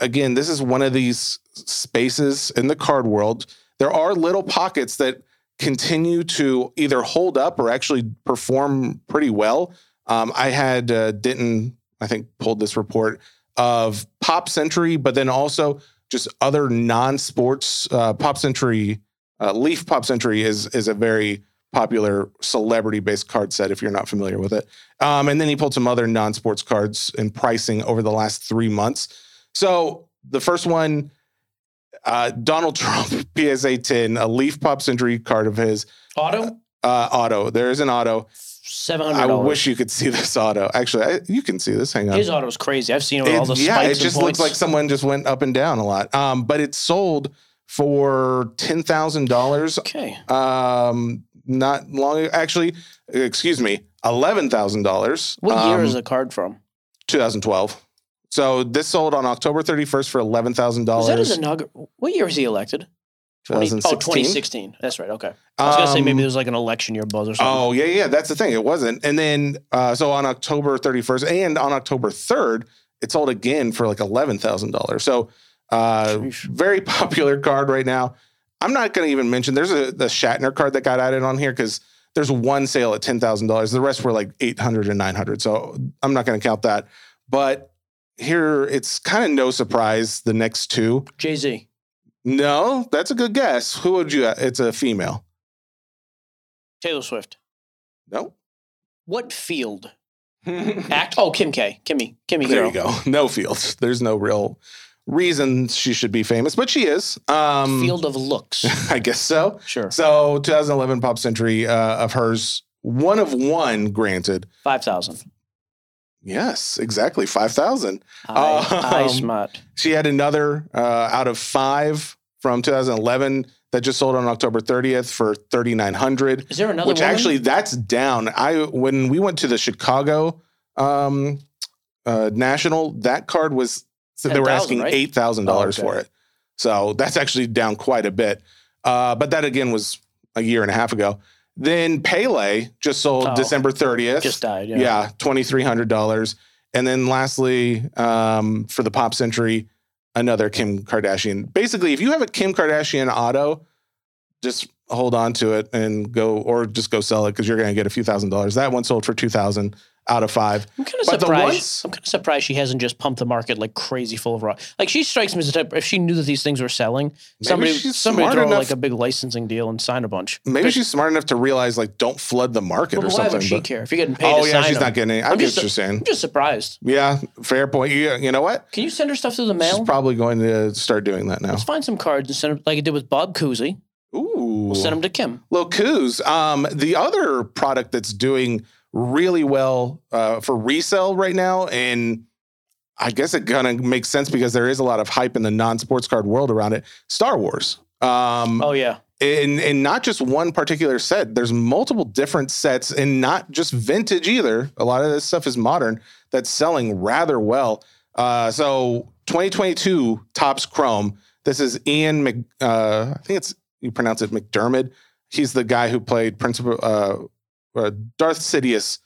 S3: again, this is one of these spaces in the card world. There are little pockets that continue to either hold up or actually perform pretty well. Um, I had uh, Denton, I think, pulled this report of Pop Century, but then also just other non-sports uh, Pop Century. Uh, Leaf Pop Century is is a very popular celebrity-based card set. If you're not familiar with it, um, and then he pulled some other non-sports cards and pricing over the last three months. So the first one, uh, Donald Trump PSA 10, a Leaf Pop Century card of his
S2: Auto?
S3: uh, auto. There is an auto.
S2: $700.
S3: I wish you could see this auto. Actually, I, you can see this. Hang on.
S2: His auto is crazy. I've seen it with all the
S3: It- yeah,
S2: spikes
S3: it just looks like someone just went up and down a lot. Um, but it sold for ten thousand dollars.
S2: Okay.
S3: Um, not long. Actually, excuse me, eleven thousand dollars.
S2: What year
S3: um,
S2: is the card from?
S3: 2012. So this sold on October 31st for eleven thousand
S2: Was that his
S3: dollars.
S2: inaugural? What year was he elected? 20 Oh,
S3: 2016.
S2: 2016. That's right. Okay. I was going to say maybe
S3: Um,
S2: there was like an election year buzz or something.
S3: Oh yeah, yeah, that's the thing. It wasn't. And then uh, so on October 31st and on October 3rd, it sold again for like eleven thousand dollars. So uh, very popular card right now. I'm not going to even mention. There's a the Shatner card that got added on here because there's one sale at ten thousand dollars. The rest were like eight hundred and nine hundred. So I'm not going to count that. But here, it's kind of no surprise. The next two,
S2: Jay Z.
S3: no, that's a good guess. Who would you? It's a female.
S2: Taylor Swift.
S3: No.
S2: What field? Act. Oh, Kim K. Kimmy. Kimmy.
S3: There
S2: girl.
S3: you go. No fields. There's no real reason she should be famous, but she is. Um,
S2: Field of looks.
S3: I guess so.
S2: Sure.
S3: So 2011 pop century uh, of hers, one of one, granted.
S2: Five thousand.
S3: Yes, exactly. 5,000.
S2: I, I
S3: Um,
S2: smart.
S3: She had another uh, out of five from 2011 that just sold on October 30th for 3,900.
S2: Is there another
S3: which
S2: woman?
S3: actually that's down. I when we went to the Chicago um, uh, National, that card was so they were
S2: 10,000,
S3: asking
S2: right?
S3: eight thousand dollars
S2: Oh, okay.
S3: for it. So that's actually down quite a bit. Uh, but that again was a year and a half ago. Then Pele just sold
S2: Oh,
S3: December 30th.
S2: just died. Yeah.
S3: yeah, twenty three hundred dollars. And then lastly, um, for the pop century, another Kim Kardashian. Basically, if you have a Kim Kardashian auto, just hold on to it and go, or just go sell it because you're going to get a few thousand dollars. That one sold for two thousand out of five.
S2: I'm kind of
S3: But
S2: surprised.
S3: ones-
S2: I'm kind of surprised she hasn't just pumped the market like crazy full of raw. Like she strikes me as the type. If she knew that these things were selling, somebody somebody throw
S3: enough-
S2: like a big licensing deal and sign a bunch.
S3: Maybe she's smart enough to realize like don't flood the market
S2: But
S3: or
S2: why
S3: something.
S2: Why would she
S3: but-
S2: care if you're getting paid?
S3: oh yeah, she's
S2: them?
S3: not getting. It. I
S2: I'm
S3: get
S2: just
S3: what you're
S2: I'm
S3: saying.
S2: just surprised.
S3: Yeah, fair point. You, you know what?
S2: Can you send her stuff through the mail?
S3: She's probably going to start doing that now.
S2: Let's find some cards and send them like I did with Bob Cousy.
S3: Ooh,
S2: We'll send them to Kim.
S3: Lil Coos. Um, the other product that's doing really well uh, for resale right now, and I guess it kind of makes sense because there is a lot of hype in the non-sports card world around it. Star Wars. Um,
S2: Oh yeah,
S3: and and not just one particular set. There's multiple different sets, and not just vintage either. A lot of this stuff is modern that's selling rather well. Uh, so 2022 Topps Chrome. This is Ian Mc. Uh, I think it's you pronounce it McDermott. He's the guy who played Principal uh, Darth Sidious,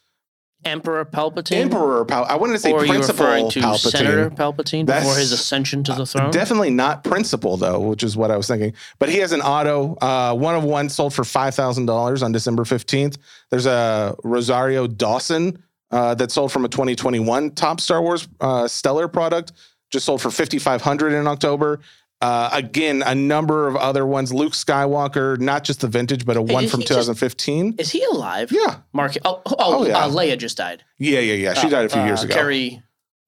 S2: Emperor Palpatine.
S3: Emperor. Pal- I wanted to say
S2: or
S3: Principal
S2: referring to
S3: Palpatine.
S2: Senator Palpatine before his
S3: That's-
S2: ascension to the throne?
S3: Definitely not principal though, which is what I was thinking. But he has an auto, uh, one of one sold for five thousand dollars on December fifteenth. There's a Rosario Dawson uh, that sold from a 2021 Topps Star Wars uh, Stellar product, just sold for fifty five hundred in October. Uh, again, a number of other ones. Luke Skywalker, not just the vintage, but a one
S2: is
S3: from
S2: he just-
S3: 2015.
S2: Is he alive?
S3: Yeah,
S2: Mark. Oh, oh,
S3: Oh, yeah.
S2: uh, Leia just died.
S3: yeah, yeah, yeah. She
S2: Uh,
S3: died a few
S2: uh,
S3: years ago.
S2: Carrie.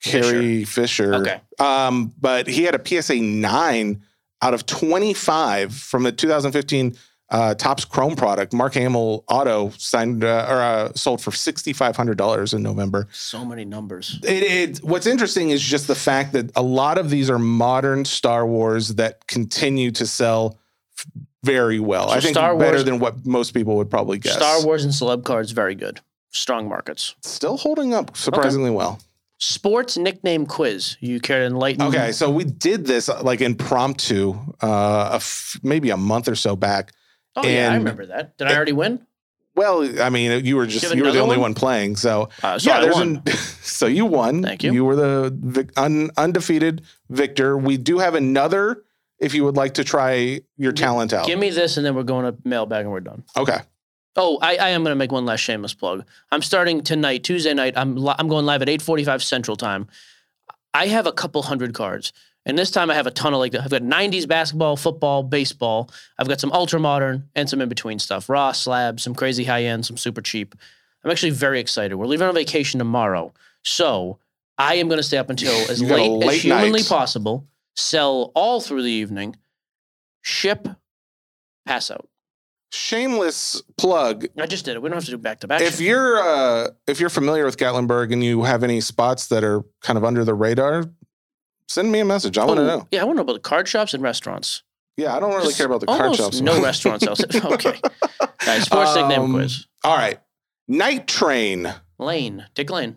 S3: Carrie Fisher.
S2: Okay.
S3: Um, but he had a PSA 9 out of 25 from the 2015 uh, Topps Chrome product. Mark Hamill Auto signed uh, or uh, sold for $6,500 in November.
S2: So many numbers.
S3: It, it, what's interesting is just the fact that a lot of these are modern Star Wars that continue to sell f- very well.
S2: So
S3: I think
S2: Star
S3: better
S2: Wars-
S3: than what most people would probably guess.
S2: Star Wars and celeb cards, very good. Strong markets.
S3: Still holding up surprisingly well.
S2: Sports nickname quiz. You care to enlighten?
S3: Okay, so we did this uh, like impromptu, uh, a f- maybe a month or so back.
S2: Oh yeah, I remember that. Did I already win?
S3: Well, I mean, you were just
S2: you
S3: were the only
S2: one?
S3: one playing, so
S2: Uh, so
S3: yeah.
S2: I
S3: There's
S2: won.
S3: an so you won.
S2: Thank you.
S3: You were the vic, un, undefeated victor. We do have another. If you would like to try your talent out,
S2: Give me this, and then we're going to mailbag, and we're done.
S3: okay.
S2: Oh, I, I am going to make one last shameless plug. I'm starting tonight, Tuesday night. I'm li- I'm going live at 8:45 Central Time. I have a couple hundred cards, and this time I have a ton of like I've got 90s basketball, football, baseball. I've got some ultra modern and some in between stuff. Raw slab, some crazy high end, some super cheap. I'm actually very excited. We're leaving on vacation tomorrow, so I am going to stay up until as
S3: You got a
S2: late,
S3: late
S2: as humanly
S3: night.
S2: possible. Sell all through the evening. Ship, pass out.
S3: Shameless plug.
S2: I just did it. We don't have to do back to back.
S3: If you're uh, if you're familiar with Gatlinburg and you have any spots that are kind of under the radar, send me a message. I want to
S2: Oh,
S3: know.
S2: Yeah, I want to know about the card shops and restaurants.
S3: Yeah, I don't really
S2: Just
S3: care about the card shops.
S2: No restaurants else. okay. All right, sports nickname
S3: Um,
S2: quiz.
S3: All right, Night Train.
S2: Lane, Dick Lane.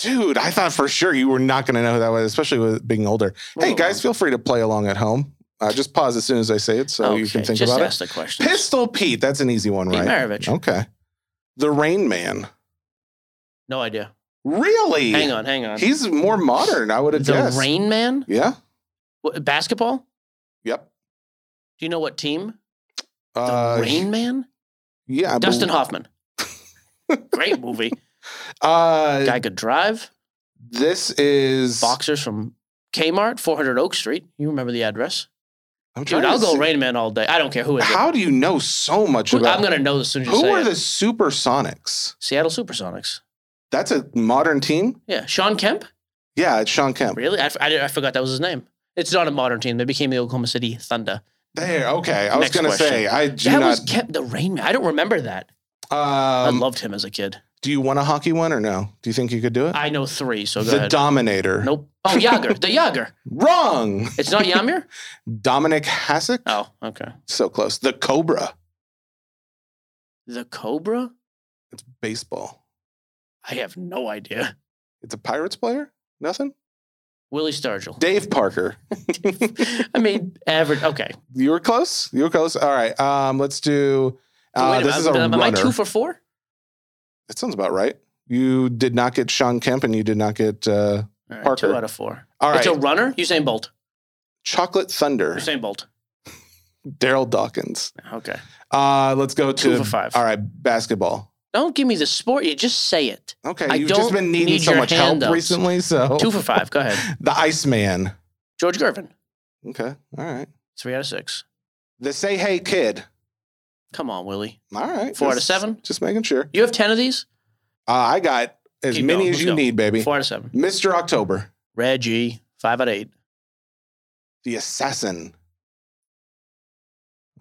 S3: Dude, I thought for sure you were not going to know who that was, especially with being older. Hey, guys, feel free to play along at home. Uh, just pause as soon as I say it so you can
S2: Okay,
S3: think
S2: just
S3: about
S2: ask
S3: it.
S2: the questions.
S3: Pistol Pete, that's an easy one,
S2: Pete
S3: right?
S2: Maravich.
S3: Okay. The Rain Man.
S2: No idea.
S3: Really?
S2: Hang on, hang on.
S3: He's more modern, I would have
S2: the
S3: guessed.
S2: Rain Man?
S3: Yeah.
S2: What, basketball?
S3: Yep.
S2: Do you know what team? The
S3: Uh,
S2: Rain Man?
S3: Yeah, I
S2: Dustin
S3: bel-
S2: Hoffman. Great movie.
S3: Uh,
S2: Guy could drive.
S3: this is
S2: Boxers from Kmart, 400 Oak Street. You remember the address?
S3: I'm
S2: Dude, I'll go
S3: see-
S2: Rain Man all day. I don't care who is it.
S3: How do you know so much
S2: Who-
S3: about?
S2: I'm going to know as soon as you
S3: Who are
S2: it.
S3: the Supersonics?
S2: Seattle Supersonics.
S3: That's a modern team.
S2: Yeah. Shawn Kemp?
S3: Yeah, it's Shawn Kemp.
S2: Really? I I forgot that was his name. It's not a modern team. They became the Oklahoma City Thunder.
S3: There. Okay, I was gonna say I do
S2: that
S3: not.
S2: was Kemp, the Rain Man. I don't remember that. I
S3: um,
S2: loved him as a kid.
S3: do you want a hockey one or no? Do you think you could do it?
S2: I know three, so go
S3: the
S2: ahead.
S3: Dominator.
S2: nope. Oh, Jagr. the Jagr.
S3: Wrong.
S2: It's not Yamir?
S3: Dominik Hasek.
S2: Oh, okay.
S3: So close. The Cobra.
S2: The Cobra?
S3: It's baseball.
S2: I have no idea.
S3: It's a Pirates player. Nothing.
S2: Willie Stargell.
S3: Dave Parker.
S2: I mean, average. Okay.
S3: You were close. You were close. All right. Um, let's do. Uh, this is a
S2: minute. Am I two for four?
S3: that sounds about right. You did not get Shawn Kemp, and you did not get uh,
S2: right,
S3: Parker.
S2: Two out of four.
S3: all right.
S2: It's a runner? Usain Bolt.
S3: Chocolate Thunder.
S2: Usain Bolt.
S3: Darryl Dawkins.
S2: Okay.
S3: Uh, let's go to
S2: Two for five.
S3: All right, basketball.
S2: Don't give me the sport. You just say it.
S3: Okay,
S2: I
S3: you've just been needing
S2: need
S3: so much help
S2: handouts.
S3: recently. So
S2: Two for five. Go ahead.
S3: the Iceman.
S2: George Gervin.
S3: Okay, all right.
S2: Three out of six.
S3: The Say Hey Kid.
S2: Come on, Willie.
S3: All right,
S2: Four out of seven?
S3: Just making sure.
S2: You have ten of these.
S3: Uh, I got as
S2: Keep
S3: many
S2: going.
S3: as
S2: Let's
S3: you
S2: go.
S3: need, baby.
S2: Four out of seven.
S3: Mr. October,
S2: Reggie. Five out of eight.
S3: the Assassin.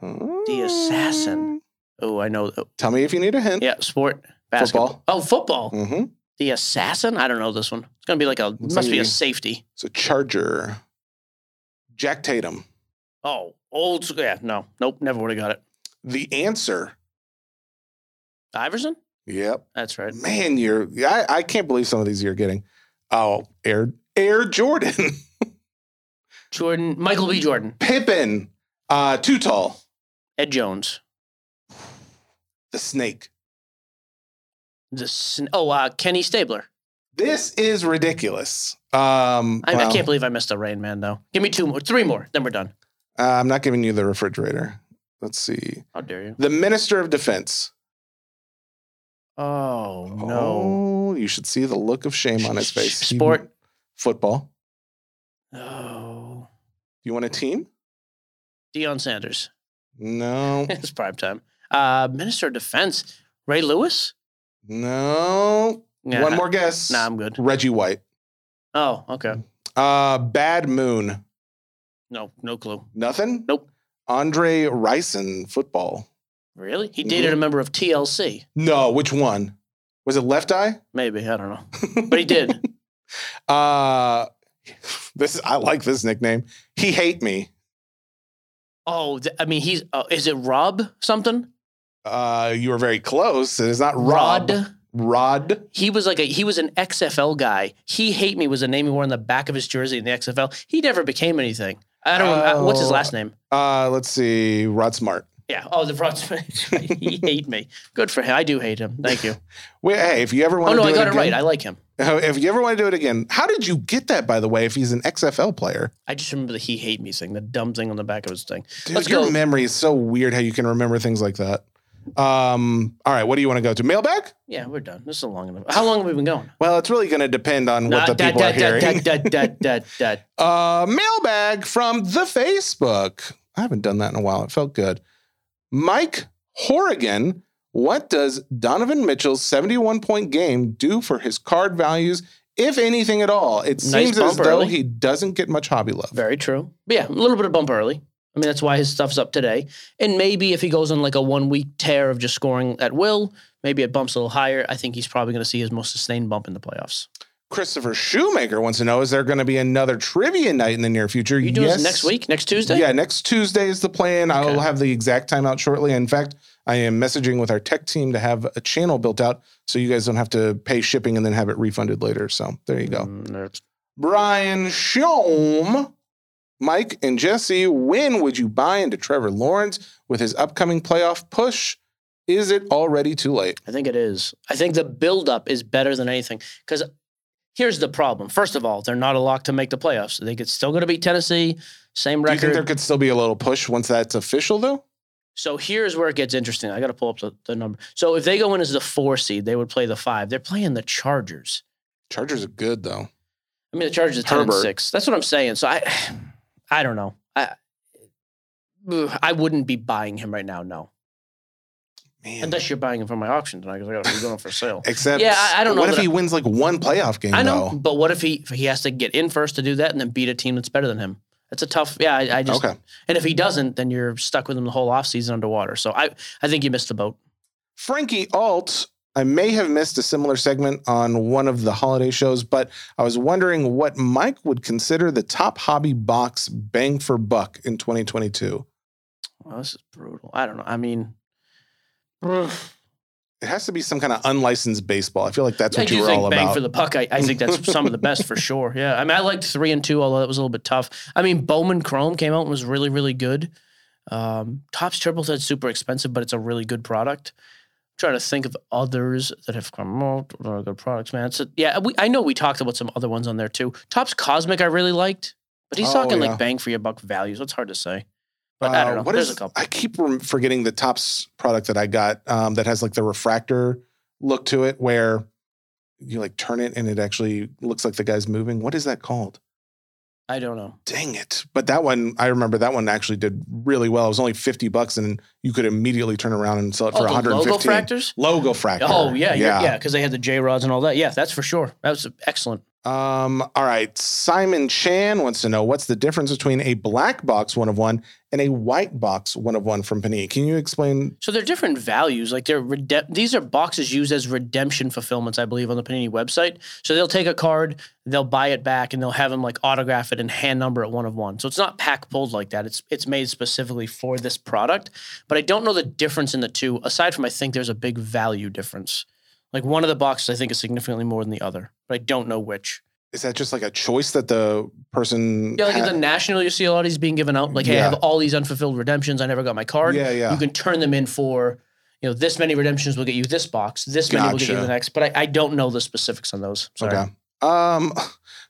S2: The Assassin. Oh, I know. oh,
S3: Tell me if you need a hint.
S2: yeah, sport. Basketball.
S3: Football.
S2: Oh, football.
S3: Mm-hmm.
S2: The assassin. I don't know this one. It's gonna be like a. Must be a safety.
S3: So Charger. Jack Tatum.
S2: Oh, old. school. Yeah. No. Nope. Never would have got it.
S3: The answer.
S2: Iverson.
S3: Yep.
S2: That's right.
S3: Man, you're I, I can't believe some of these you're getting. Oh, Air Air Jordan.
S2: Jordan. Michael B. Jordan.
S3: Pippen. Uh too tall.
S2: Ed Jones.
S3: The snake.
S2: The sn- oh, uh, Kenny Stabler.
S3: This is ridiculous. Um
S2: I, I can't believe I missed a Rain Man though. Give me two more, three more, then we're done.
S3: uh, I'm not giving you the refrigerator. Let's see.
S2: How dare you?
S3: The Minister of Defense.
S2: Oh no.
S3: Oh, you should see the look of shame on his face. He-
S2: Sport.
S3: football.
S2: Oh.
S3: You want a team?
S2: Deion Sanders.
S3: No.
S2: it's prime time. Uh, Minister of Defense. Ray Lewis.
S3: No.
S2: Yeah,
S3: One more guess.
S2: Nah, I'm good.
S3: Reggie White.
S2: Oh, okay.
S3: Uh Bad Moon.
S2: No, no clue.
S3: Nothing?
S2: Nope.
S3: Andre Rison, football.
S2: Really? He
S3: Mm-hmm.
S2: dated a member of TLC.
S3: No, which one? Was it Left Eye?
S2: Maybe I don't know, but he did.
S3: uh this is, I like this nickname. He hate me.
S2: Oh, I mean, he's. Uh, is it Rob something?
S3: Uh you were very close. It is not Rob.
S2: Rod.
S3: Rod.
S2: He was like a he was an XFL guy. He hate me was the name he wore on the back of his jersey in the XFL. He never became anything. I don't know what's his
S3: Oh.
S2: last name.
S3: Uh let's see. Rod Smart.
S2: Yeah. Oh, the Rod Smart. he hate me. Good for him. I do hate him. Thank you.
S3: Wait, hey, if you ever
S2: Oh
S3: want to
S2: no, I got it
S3: again,
S2: right. I like him.
S3: if you ever want to do it again, how did you get that by the way if he's an XFL player?
S2: I just remember the he hate me thing, the dumb thing on the back of his thing.
S3: Dude,
S2: Let's
S3: your
S2: go.
S3: memory is so weird how you can remember things like that. Um, all right, what do you want to go to? Mailbag?
S2: Yeah, we're done. This is a long enough. How long have we been going?
S3: Well, it's really going to depend on what the people are hearing. Uh, mailbag from the Facebook. I haven't done that in a while. It felt good. Mike Horrigan, what does Donovan Mitchell's 71 point game do for his card values, if anything at all? It
S2: Nice
S3: seems as
S2: bump
S3: though
S2: early.
S3: he doesn't get much hobby love.
S2: Very true. But yeah, a little bit of bump early. I mean, that's why his stuff's up today. And maybe if he goes on like a one week tear of just scoring at will, maybe it bumps a little higher. I think he's probably going to see his most sustained bump in the playoffs.
S3: Christopher Shoemaker wants to know: Is there going to be another trivia night in the near future?
S2: You doing this next week, next Tuesday?
S3: Yeah, next Tuesday is the plan. I will have the exact time out shortly. In fact, I am messaging with our tech team to have a channel built out so you guys don't have to pay shipping and then have it refunded later. So there you go.
S2: Mm,
S3: Brian Shom, Mike and Jesse, when would you buy into Trevor Lawrence with his upcoming playoff push? Is it already too late?
S2: I think it is. I think the buildup is better than anything. Because here's the problem. First of all, they're not a lock to make the playoffs. They could still going to beat Tennessee, same
S3: Do you think there could still be a little push once that's official, though?
S2: So here's where it gets interesting. I got to pull up the, the number. So if they go in as the four seed, they would play the five. They're playing the Chargers.
S3: Chargers are good though.
S2: I mean, the Chargers are 10 and 6. That's what I'm saying. So I, I don't know. I, I wouldn't be buying him right now. No,
S3: Man.
S2: unless you're buying him from my auction tonight because I got to be going for sale.
S3: Except,
S2: Yeah, I- I don't know
S3: What if he
S2: I-
S3: wins like one playoff game?
S2: I know,
S3: Though?
S2: but what if he if he has to get in first to do that and then beat a team that's better than him? That's a tough. Yeah, I, I just.
S3: Okay.
S2: And if he doesn't, then you're stuck with him the whole offseason underwater. So I I think you missed the boat.
S3: Frankie Alt, I may have missed a similar segment on one of the holiday shows, but I was wondering what Mike would consider the top hobby box bang for buck in 2022.
S2: Well, this is brutal. I don't know. I mean,
S3: It has to be some kind of unlicensed baseball. I feel like that's what you were all
S2: bang
S3: about.
S2: for the puck. I, I think that's some of the best for sure. Yeah, I mean, I liked three and two, although that was a little bit tough. I mean, Bowman Chrome came out and was really, really good. Um, Topps Triple Thread super expensive, but it's a really good product. Trying to think of others that have come out that are good products, man. So yeah, we, I know we talked about some other ones on there too. Topps Cosmic I really liked, but he's
S3: Oh,
S2: talking
S3: yeah.
S2: like bang for your buck value, so it's hard to say. But I
S3: Uh,
S2: don't know.
S3: what
S2: There's
S3: is-
S2: a couple.
S3: I keep forgetting the Topps product that I got um, that has like the refractor look to it, where you like turn it and it actually looks like the guy's moving. What is that called?
S2: I don't know.
S3: Dang it! But that one, I remember that one actually did really well. It was only fifty bucks, and you could immediately turn around and sell it for
S2: Oh, the
S3: hundred
S2: logo fractors.
S3: Logo fractor.
S2: Oh yeah, yeah,
S3: yeah.
S2: yeah, because they had the J rods and all that. Yeah, that's for sure. That was excellent.
S3: Um. All right. Simon Chan wants to know what's the difference between a black box one of one and a white box one of one from Panini. Can you explain?
S2: So they're different values. Like they're rede- these are boxes used as redemption fulfillments, I believe, on the Panini website. So they'll take a card, they'll buy it back, and they'll have them like autograph it and hand number it one of one. So it's not pack pulled like that. It's it's made specifically for this product. But I don't know the difference in the two. Aside from I think there's a big value difference. Like one of the boxes I think is significantly more than the other, but I don't know which.
S3: Is that just like a choice that the person?
S2: Yeah, like at
S3: had?
S2: the national, you see a lot of these being given out. Like, hey, I have all these unfulfilled redemptions. I never got my card.
S3: Yeah, yeah.
S2: You can turn them in for, you know, this many redemptions will get you this box. This many will get you the next. But I, I don't know the specifics on those. Sorry.
S3: Okay. Um,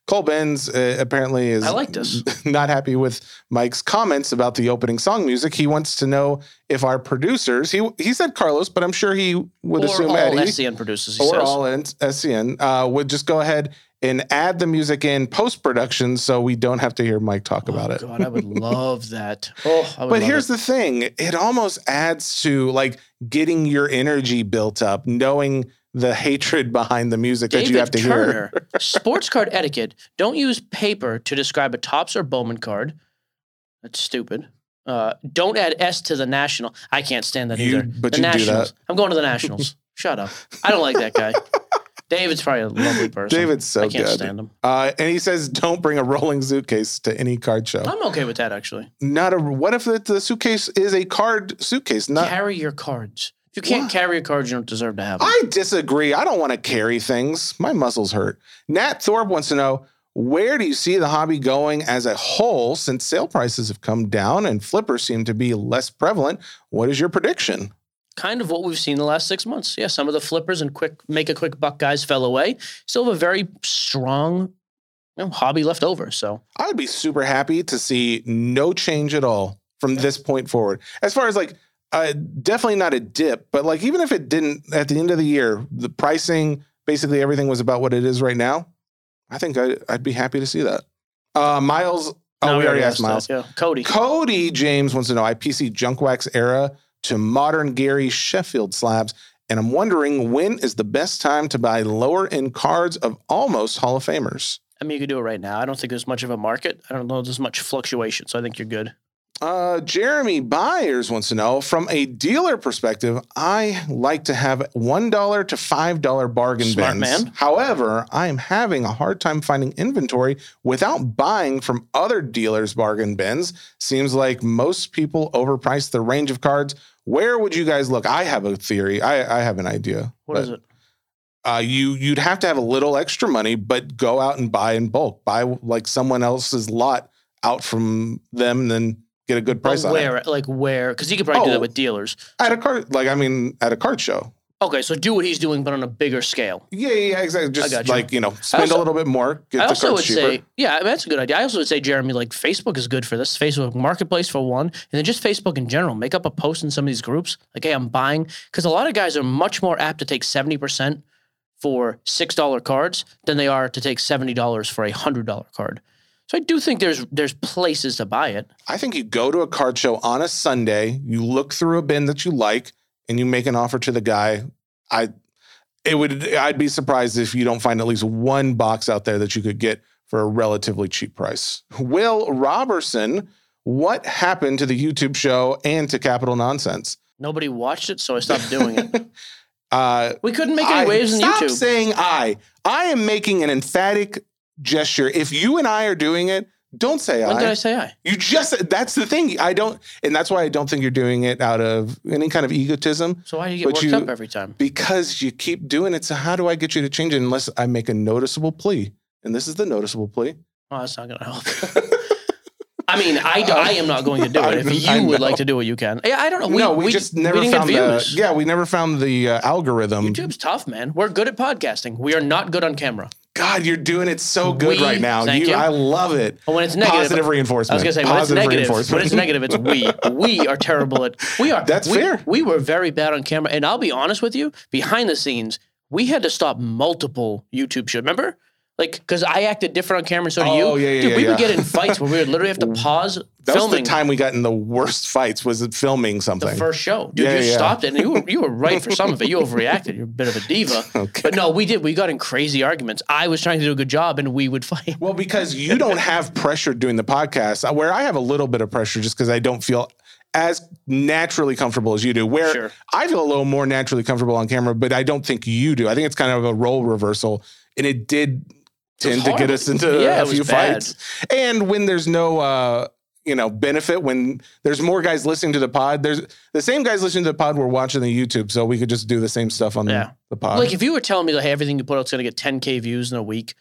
S3: Cole Benz uh, apparently is
S2: I like this.
S3: not happy with Mike's comments about the opening song music. He wants to know if our producers, he he said Carlos, but I'm sure he would
S2: or
S3: assume
S2: all
S3: Eddie
S2: SCN producers, he
S3: or
S2: says.
S3: all in SCN uh, would just go ahead and add the music in post production so we don't have to hear Mike talk about
S2: oh,
S3: it.
S2: God, I would love that. Oh,
S3: But here's
S2: it.
S3: the thing it almost adds to like getting your energy built up, knowing the hatred behind the music that you have to hear.
S2: Turner, sports card etiquette. Don't use paper to describe a Topps or Bowman card. That's stupid. Uh, don't add S to the national. I can't stand that
S3: You-
S2: either.
S3: but
S2: the
S3: you do that.
S2: I'm going to the Nationals. Shut up. I don't like that guy. David's probably a lovely person.
S3: David's so good.
S2: I can't
S3: good.
S2: stand him.
S3: Uh, and he says, "Don't bring a rolling suitcase to any card show.
S2: I'm okay with that actually.
S3: Not a. What if the, the suitcase is a card suitcase? Not.
S2: carry your cards. If you can't
S3: What?
S2: carry a cards, you don't deserve to have them.
S3: I disagree. I don't want to carry things. My muscles hurt. Nat Thorpe wants to know where do you see the hobby going as a whole since sale prices have come down and flippers seem to be less prevalent? What is your prediction?
S2: kind of what we've seen the last six months. Yeah, some of the flippers and quick make a quick buck guys fell away. Still have a very strong you know, hobby left over. So
S3: I would be super happy to see no change at all from this point forward. As far as like, uh, definitely not a dip, but like even if it didn't at the end of the year, the pricing, basically everything was about what it is right now. I think I, I'd be happy to see that. Uh, Miles, oh,
S2: No,
S3: we already asked
S2: that.
S3: Miles.
S2: Yeah, Cody.
S3: Cody James wants to know IPC junk wax era to modern Gary Sheffield slabs. And I'm wondering when is the best time to buy lower end cards of almost Hall of Famers?
S2: I mean, you could do it right now. I don't think there's much of a market. I don't know there's much fluctuation. So I think you're good.
S3: Uh, Jeremy Byers wants to know from a dealer perspective, I like to have $1 to $5 bargain
S2: Smart
S3: bins.
S2: man.
S3: However, I am having a hard time finding inventory without buying from other dealers' bargain bins. Seems like most people overprice the range of cards. Where would you guys look? I have a theory. I, I have an idea.
S2: What
S3: but,
S2: is it?
S3: Uh, you you'd have to have a little extra money, but go out and buy in bulk. Buy like someone else's lot out from them, then get a good price
S2: But
S3: on it.
S2: where, like where? Because you could probably do
S3: Oh.
S2: that with dealers.
S3: At a card, like I mean, at a card show.
S2: Okay, so do what he's doing, but on a bigger scale.
S3: Yeah, yeah, exactly. Just
S2: you.
S3: like you know, spend
S2: also-
S3: a little bit more, get
S2: I
S3: the
S2: also
S3: cards
S2: would
S3: cheaper.
S2: say, yeah, I mean, that's a good idea. I also would say, Jeremy, like Facebook is good for this. Facebook Marketplace for one, and then just Facebook in general. Make up a post in some of these groups, like, hey, I'm buying, because a lot of guys are much more apt to take seventy percent for six dollar cards than they are to take seventy dollars for a hundred dollar card. So I do think there's there's places to buy it.
S3: I think you go to a card show on a Sunday, you look through a bin that you like, and you make an offer to the guy. I it would I'd be surprised if you don't find at least one box out there that you could get for a relatively cheap price. Will Robertson, what happened to the YouTube show and to Capital Nonsense?
S2: Nobody watched it, so I stopped doing it.
S3: Uh
S2: We couldn't make any
S3: I-
S2: waves in
S3: stop
S2: YouTube.
S3: saying I. I am making an emphatic gesture. If you and I are doing it, don't say
S2: when
S3: I.
S2: When did I say I?
S3: You just that's the thing. I don't and that's why I don't think you're doing it out of any kind of egotism
S2: So why do you get worked
S3: you-
S2: up every time?
S3: because you keep doing it. So how do I get you to change it unless I make a noticeable plea? And this is the noticeable plea.
S2: Oh, that's not going to help. I mean, I, I am not going to do it. If you would like to do it, you can. Yeah, I don't know. We,
S3: no, we, just never
S2: didn't
S3: found the yeah, we never found the uh, algorithm.
S2: YouTube's tough, man. We're good at podcasting. We are not good on camera.
S3: God, you're doing it so good
S2: We-
S3: right now.
S2: thank you.
S3: I love it.
S2: When it's negative,
S3: positive reinforcement.
S2: I was going to say when it's
S3: Positive
S2: negative. When it's negative, it's we. We are terrible at. We are.
S3: That's
S2: we,
S3: fair.
S2: We were very bad on camera, and I'll be honest with you. Behind the scenes, we had to stop multiple YouTube shows. Remember? Like, because I acted different on camera, so do you.
S3: Oh, yeah, yeah,
S2: Dude,
S3: yeah,
S2: we would
S3: yeah.
S2: get in fights where we would literally have to pause
S3: that was the time we got in the worst fights. Was it filming something?
S2: the first show. Dude,
S3: Yeah,
S2: you
S3: yeah.
S2: stopped it and you were, you were right for some of it. You overreacted. You're a bit of a diva.
S3: Okay.
S2: But no, we did. We got in crazy arguments. I was trying to do a good job and we would fight.
S3: Well, because you don't have pressure doing the podcast, uh, where I have a little bit of pressure just because I don't feel as naturally comfortable as you do. Where
S2: Sure.
S3: I feel a little more naturally comfortable on camera, but I don't think you do. I think it's kind of a role reversal, and it did tend to get us into
S2: Yeah,
S3: a few fights. And when there's no, uh, you know, benefit, when there's more guys listening to the pod, there's the same guys listening to the pod were watching the YouTube, so we could just do the same stuff on
S2: Yeah.
S3: the pod.
S2: Like if you were telling me that hey, everything you put out's going to get 10k views in a week,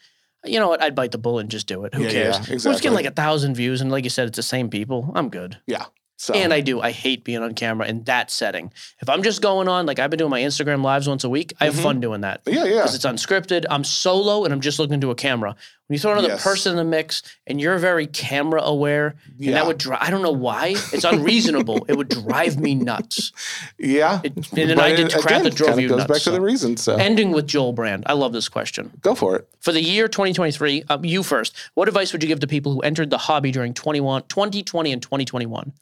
S2: you know what? I'd bite the bullet and just do it. Who
S3: Yeah,
S2: cares?
S3: yeah,
S2: We're just getting like a thousand views, and like you said, it's the same people. I'm good.
S3: yeah. So
S2: And I do. I hate being on camera in that setting. If I'm just going on, like I've been doing my Instagram lives once a week, I have fun doing that.
S3: yeah, yeah.
S2: because it's unscripted. I'm solo and I'm just looking to a camera. When you throw another
S3: Yes.
S2: person in the mix and you're very camera aware, and that would drive. I don't know why. It's unreasonable. it would drive me nuts.
S3: Yeah.
S2: It- and then
S3: But
S2: I did
S3: it,
S2: crap that drove you
S3: goes
S2: nuts,
S3: back to the
S2: so.
S3: reason. So
S2: Ending with Joel Brand. I love this question.
S3: go for it.
S2: For the year 2023, um, you first. What advice would you give to people who entered the hobby during 21, 2020 and 2021?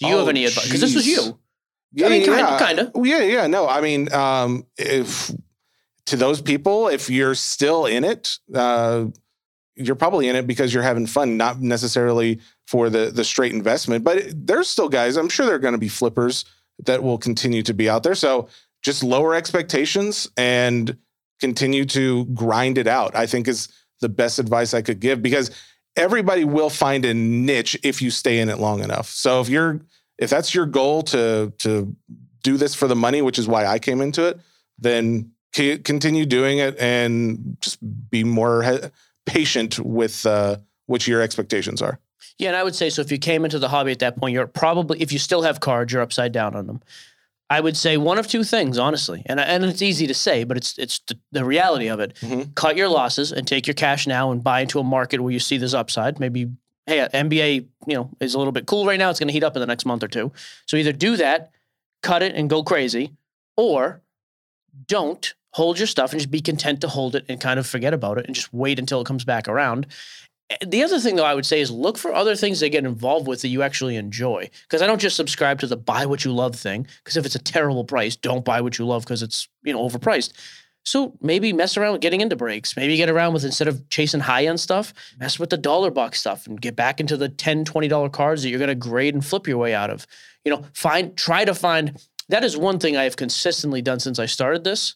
S2: Do you have
S3: Oh,
S2: any advice? Because this was you.
S3: Yeah,
S2: I mean, kinda-
S3: yeah.
S2: kinda.
S3: Yeah, yeah. No, I mean, um, if to those people, if you're still in it, uh, you're probably in it because you're having fun, not necessarily for the the straight investment. But there's still guys. I'm sure there are going to be flippers that will continue to be out there. So just lower expectations and continue to grind it out. I think is the best advice I could give because everybody will find a niche if you stay in it long enough. So if you're if that's your goal to to do this for the money, which is why I came into it, then c- continue doing it and just be more he- patient with uh, what your expectations are.
S2: Yeah, and I would say so. If you came into the hobby at that point, you're probably if you still have cards, you're upside down on them. I would say one of two things, honestly, and and it's easy to say, but it's it's the, the reality of it.
S3: Mhm.
S2: Cut your losses and take your cash now and buy into a market where you see this upside. Maybe hey, NBA, you know, is a little bit cool right now. It's going to heat up in the next month or two. So either do that, cut it and go crazy, or don't hold your stuff and just be content to hold it and kind of forget about it and just wait until it comes back around. The other thing, though, I would say is look for other things to get involved with that you actually enjoy. Because I don't just subscribe to the buy what you love thing. Because if it's a terrible price, don't buy what you love because it's you know overpriced. So maybe mess around with getting into breaks. Maybe get around with instead of chasing high end stuff, mess with the dollar box stuff and get back into the $10, $20 cards that you're going to grade and flip your way out of. You know, find try to find that is one thing I have consistently done since I started this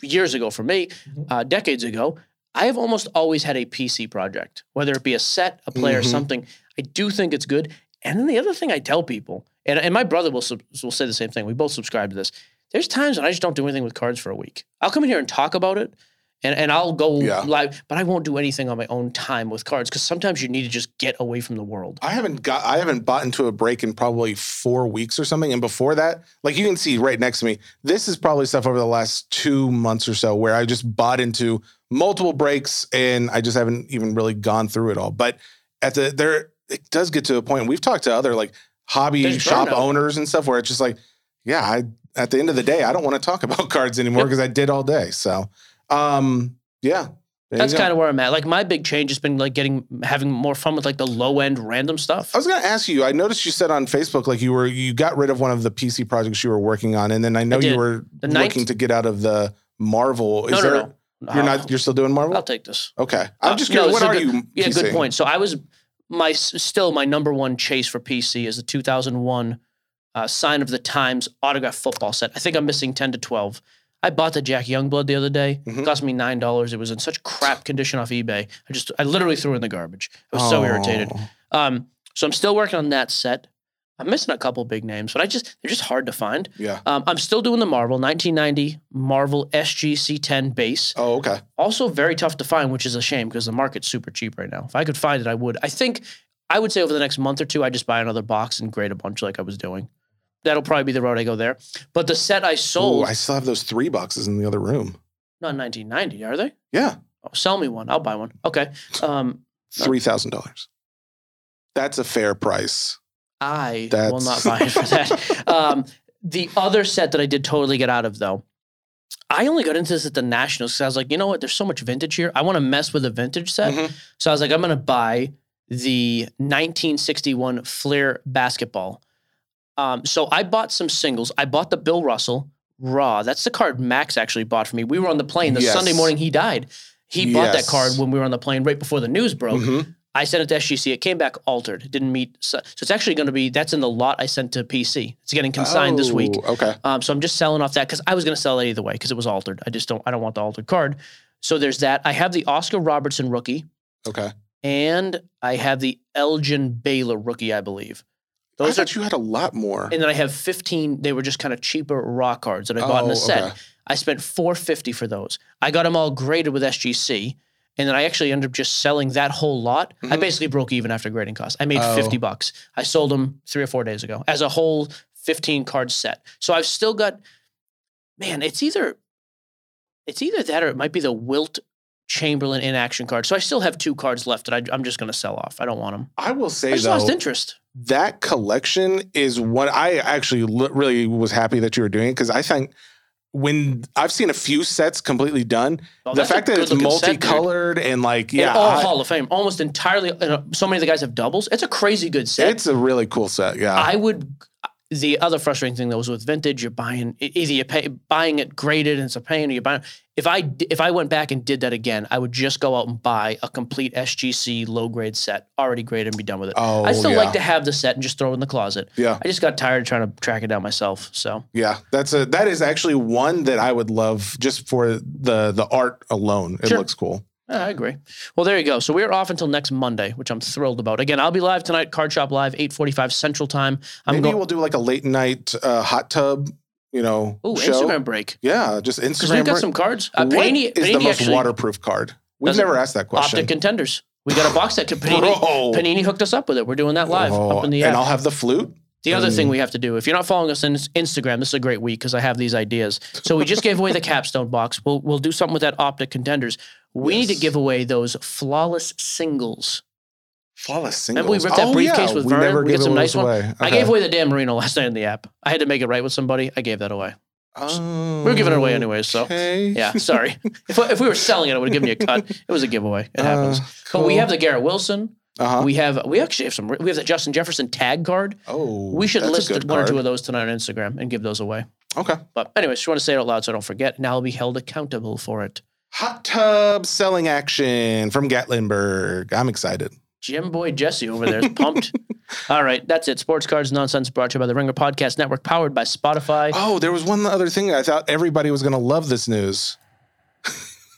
S2: years ago for me, uh, decades ago. I have almost always had a PC project, whether it be a set, a play, or
S3: Mhm.
S2: something. I do think it's good. And then the other thing I tell people, and, and my brother will sub- will say the same thing. We both subscribe to this. There's times when I just don't do anything with cards for a week. I'll come in here and talk about it, And, and I'll go
S3: Yeah.
S2: live, but I won't do anything on my own time with cards because sometimes you need to just get away from the world.
S3: I haven't got I haven't bought into a break in probably four weeks or something. And before that, like you can see right next to me, this is probably stuff over the last two months or so where I just bought into multiple breaks and I just haven't even really gone through it all. But at the there it does get to a point. We've talked to other like hobby
S2: There's
S3: shop
S2: burnout.
S3: owners and stuff where it's just like, yeah, I at the end of the day, I don't want to talk about cards anymore because I did all day. So um yeah. there
S2: That's kind of where I'm at. Like my big change has been like getting having more fun with like the low end random stuff.
S3: I was to ask you. I noticed you said on Facebook like you were you got rid of one of the PC projects you were working on, and then I know you were looking to get out of the Marvel. Is
S2: no,
S3: there?
S2: no, no.
S3: You're not. You're still doing Marvel.
S2: I'll take this.
S3: okay. I'm
S2: Uh,
S3: just
S2: no,
S3: curious.
S2: it's
S3: what are
S2: good-
S3: you?
S2: Yeah, good point. So I was my still my number one chase for PC is the 2001 uh, Sign of the Times autograph football set. I think I'm missing 10 to 12. I bought the Jack Youngblood the other day.
S3: Mhm.
S2: It cost me nine dollars. It was in such crap condition off eBay. I just I literally threw it in the garbage. I was so irritated.
S3: Oh.
S2: Um, so I'm still working on that set. I'm missing a couple big names, but I just they're just hard to find.
S3: Yeah.
S2: Um, I'm still doing the Marvel 1990 Marvel SGC10 base.
S3: Oh, okay.
S2: Also very tough to find, which is a shame because the market's super cheap right now. If I could find it, I would. I think I would say over the next month or two, I just buy another box and grade a bunch like I was doing. That'll probably be the road I go there. But the set I
S3: Ooh,
S2: sold,
S3: I still have those three boxes in the other room.
S2: not 1990, are they?
S3: Yeah,
S2: Oh, sell me one. I'll buy one. Okay. Um,
S3: three thousand dollars. That's a fair price.
S2: I will not buy it for that. um, the other set that I did totally get out of though, I only got into this at the Nationals because I was like, you know what? There's so much vintage here. I want to mess with a vintage set.
S3: Mhm.
S2: So I was like, I'm going to buy the 1961 Fleer basketball. Um, so I bought some singles. I bought the Bill Russell Raw. That's the card Max actually bought for me. We were on the plane the
S3: Yes.
S2: Sunday morning he died. He bought that card when we were on the plane right before the news broke.
S3: Mhm.
S2: I sent it to SGC. It came back altered. It didn't meet. So, so it's actually going to be that's in the lot I sent to PC. It's getting consigned this week.
S3: Oh, Okay.
S2: Um, so I'm just selling off that because I was going to sell it either way because it was altered. I just don't. I don't want the altered card. So there's that. I have the Oscar Robertson rookie
S3: Okay.
S2: and I have the Elgin Baylor rookie. I believe
S3: I
S2: those are.
S3: thought you had a lot more.
S2: And then I have 15. They were just kind of cheaper raw cards that I bought in
S3: Oh,
S2: a set.
S3: okay.
S2: I spent 450 for those. I got them all graded with SGC. And then I actually ended up just selling that whole lot. I
S3: Mhm.
S2: basically broke even after grading costs. I made
S3: Oh.
S2: 50 bucks. I sold them three or four days ago as a whole 15 card set. So I've still got, man, it's either, it's either that or it might be the Wilt Chamberlain in action card. So I still have two cards left that I, I'm just going to sell off. I don't want them.
S3: I will say
S2: I just
S3: though,
S2: lost interest.
S3: that collection is what I actually li- really was happy that you were doing because I think when I've seen a few sets completely done,
S2: Oh,
S3: the fact that it's
S2: good-looking set,
S3: multicolored and like
S2: Yeah,
S3: yeah,
S2: all
S3: I-
S2: Hall of Fame, almost entirely. So many of the guys have doubles. It's a crazy good set.
S3: it's a really cool set. Yeah,
S2: I would. The other frustrating thing though was with vintage, you're buying either you're pay, buying it graded and it's a pain, or you're buying. If I if I went back and did that again, I would just go out and buy a complete SGC low grade set, already graded, and be done with it.
S3: oh,
S2: I still
S3: yeah.
S2: like to have the set and just throw it in the closet.
S3: Yeah,
S2: I just got tired of trying to track it down myself. So
S3: yeah. That's a that is actually one that I would love just for the the art alone. It
S2: Sure.
S3: looks cool.
S2: Yeah, I agree. Well, there you go. So we're off until next Monday, which I'm thrilled about. Again, I'll be live tonight, Card Shop Live, 8:45 Central Time. I'm
S3: Maybe
S2: going.
S3: we'll do like a late night uh, hot tub, you know,
S2: Ooh,
S3: show.
S2: Instagram break
S3: Yeah, just
S2: because
S3: Instagram.
S2: we've got
S3: break.
S2: some cards. Uh, Panini,
S3: is the
S2: Panini
S3: most
S2: actually-
S3: waterproof card? We've never asked that question.
S2: Optic contenders. We got a box set. Panini,
S3: Bro.
S2: Panini hooked us up with it. We're doing that live
S3: Oh,
S2: up in the
S3: and. I'll have the flute.
S2: The other thing
S3: Mm.
S2: we have to do, if you're not following us on Instagram, this is a great week because I have these ideas. So we just gave away the capstone box. We'll we'll do something with that optic contenders. We need to give away those flawless singles.
S3: Flawless singles.
S2: Remember we ripped that
S3: Oh,
S2: briefcase
S3: yeah,
S2: with
S3: we
S2: Vernon?
S3: never
S2: We got some nice one.
S3: away.
S2: I gave away the Dan Marino last night in the app. I had to make it right with somebody. I gave that away.
S3: Oh,
S2: We were giving it away anyways, so
S3: okay.
S2: yeah, sorry. if, if we were selling it, I would have given you a cut. It was a giveaway. It happens.
S3: Uh,
S2: But we have the Garrett Wilson.
S3: Uh-huh.
S2: We have we actually have some. We have the Justin Jefferson tag card.
S3: oh,
S2: We should list one or two of those tonight on Instagram and give those away.
S3: Okay.
S2: But anyways, just want to say it out loud so I don't forget. Now I'll be held accountable for it.
S3: Hot tub selling action from Gatlinburg. I'm excited.
S2: Jim Boy Jesse over there is pumped. All right, that's it. Sports Cards Nonsense brought to you by the Ringer Podcast Network, powered by Spotify.
S3: Oh, there was one other thing. I thought everybody was going to love this news.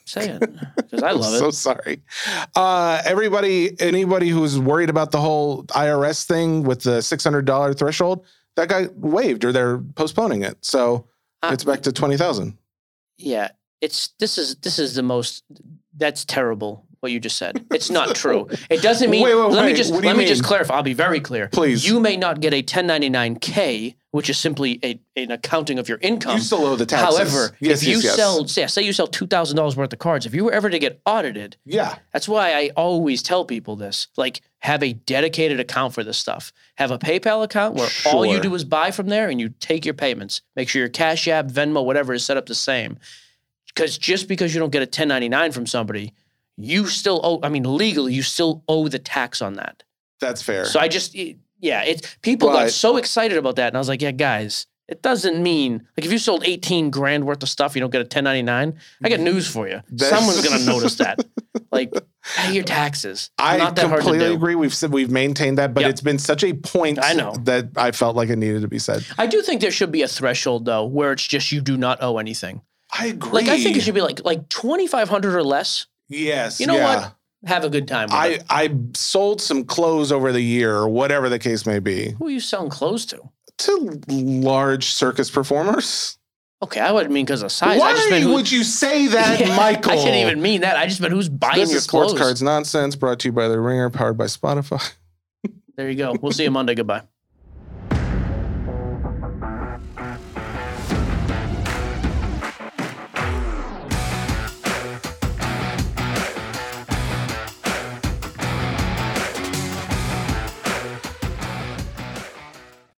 S2: Say it because I
S3: I'm
S2: love
S3: so
S2: it.
S3: sorry. Uh, everybody, anybody who's worried about the whole IRS thing with the $600 threshold, that got waived or they're postponing it. So
S2: Uh,
S3: it's back to 20,000.
S2: Yeah, it's this is this is the most that's terrible what you just said. It's not true. It doesn't mean.
S3: Wait, wait,
S2: let me just let me just clarify. I'll be very clear.
S3: Please.
S2: You may not get a 1099K, which is simply a an accounting of your income.
S3: You still owe the taxes.
S2: However,
S3: Yes,
S2: if you
S3: yes, yes.
S2: sell, say, say you sell two thousand dollars worth of cards, if you were ever to get audited,
S3: Yeah.
S2: that's why I always tell people this: like, have a dedicated account for this stuff. Have a PayPal account where all you do is buy from there, and you take your payments. Make sure your Cash App, Venmo, whatever is set up the same. Because just because you don't get a 1099 from somebody, you still owe. I mean, legally, you still owe the tax on that.
S3: That's fair.
S2: So I just, yeah, it's people got so excited about that, and I was like, yeah, guys, it doesn't mean like if you sold eighteen grand worth of stuff, you don't get a ten ninety nine. I got news for you. Someone's gonna notice that. Like, pay your taxes.
S3: I
S2: Not that hard to
S3: completely agree. We've said we've maintained that, but
S2: Yep.
S3: it's been such a point
S2: I know.
S3: that I felt like it needed to be said.
S2: I do think there should be a threshold though, where it's just you do not owe anything.
S3: I agree.
S2: Like I think it should be like like twenty five hundred or less.
S3: Yes.
S2: You know
S3: yeah.
S2: what? Have a good time.
S3: I
S2: it.
S3: I sold some clothes over the year, or whatever the case may be,
S2: Who are you selling clothes to?
S3: to large circus performers.
S2: Okay, I wouldn't mean because of size.
S3: Why
S2: I just meant who,
S3: would you say that,
S2: Yeah,
S3: Michael?
S2: I shouldn't even mean that. I just meant who's buying
S3: This
S2: your
S3: is sports
S2: clothes.
S3: cards nonsense. Brought to you by the Ringer, powered by Spotify.
S2: There you go. We'll see you Monday. Goodbye.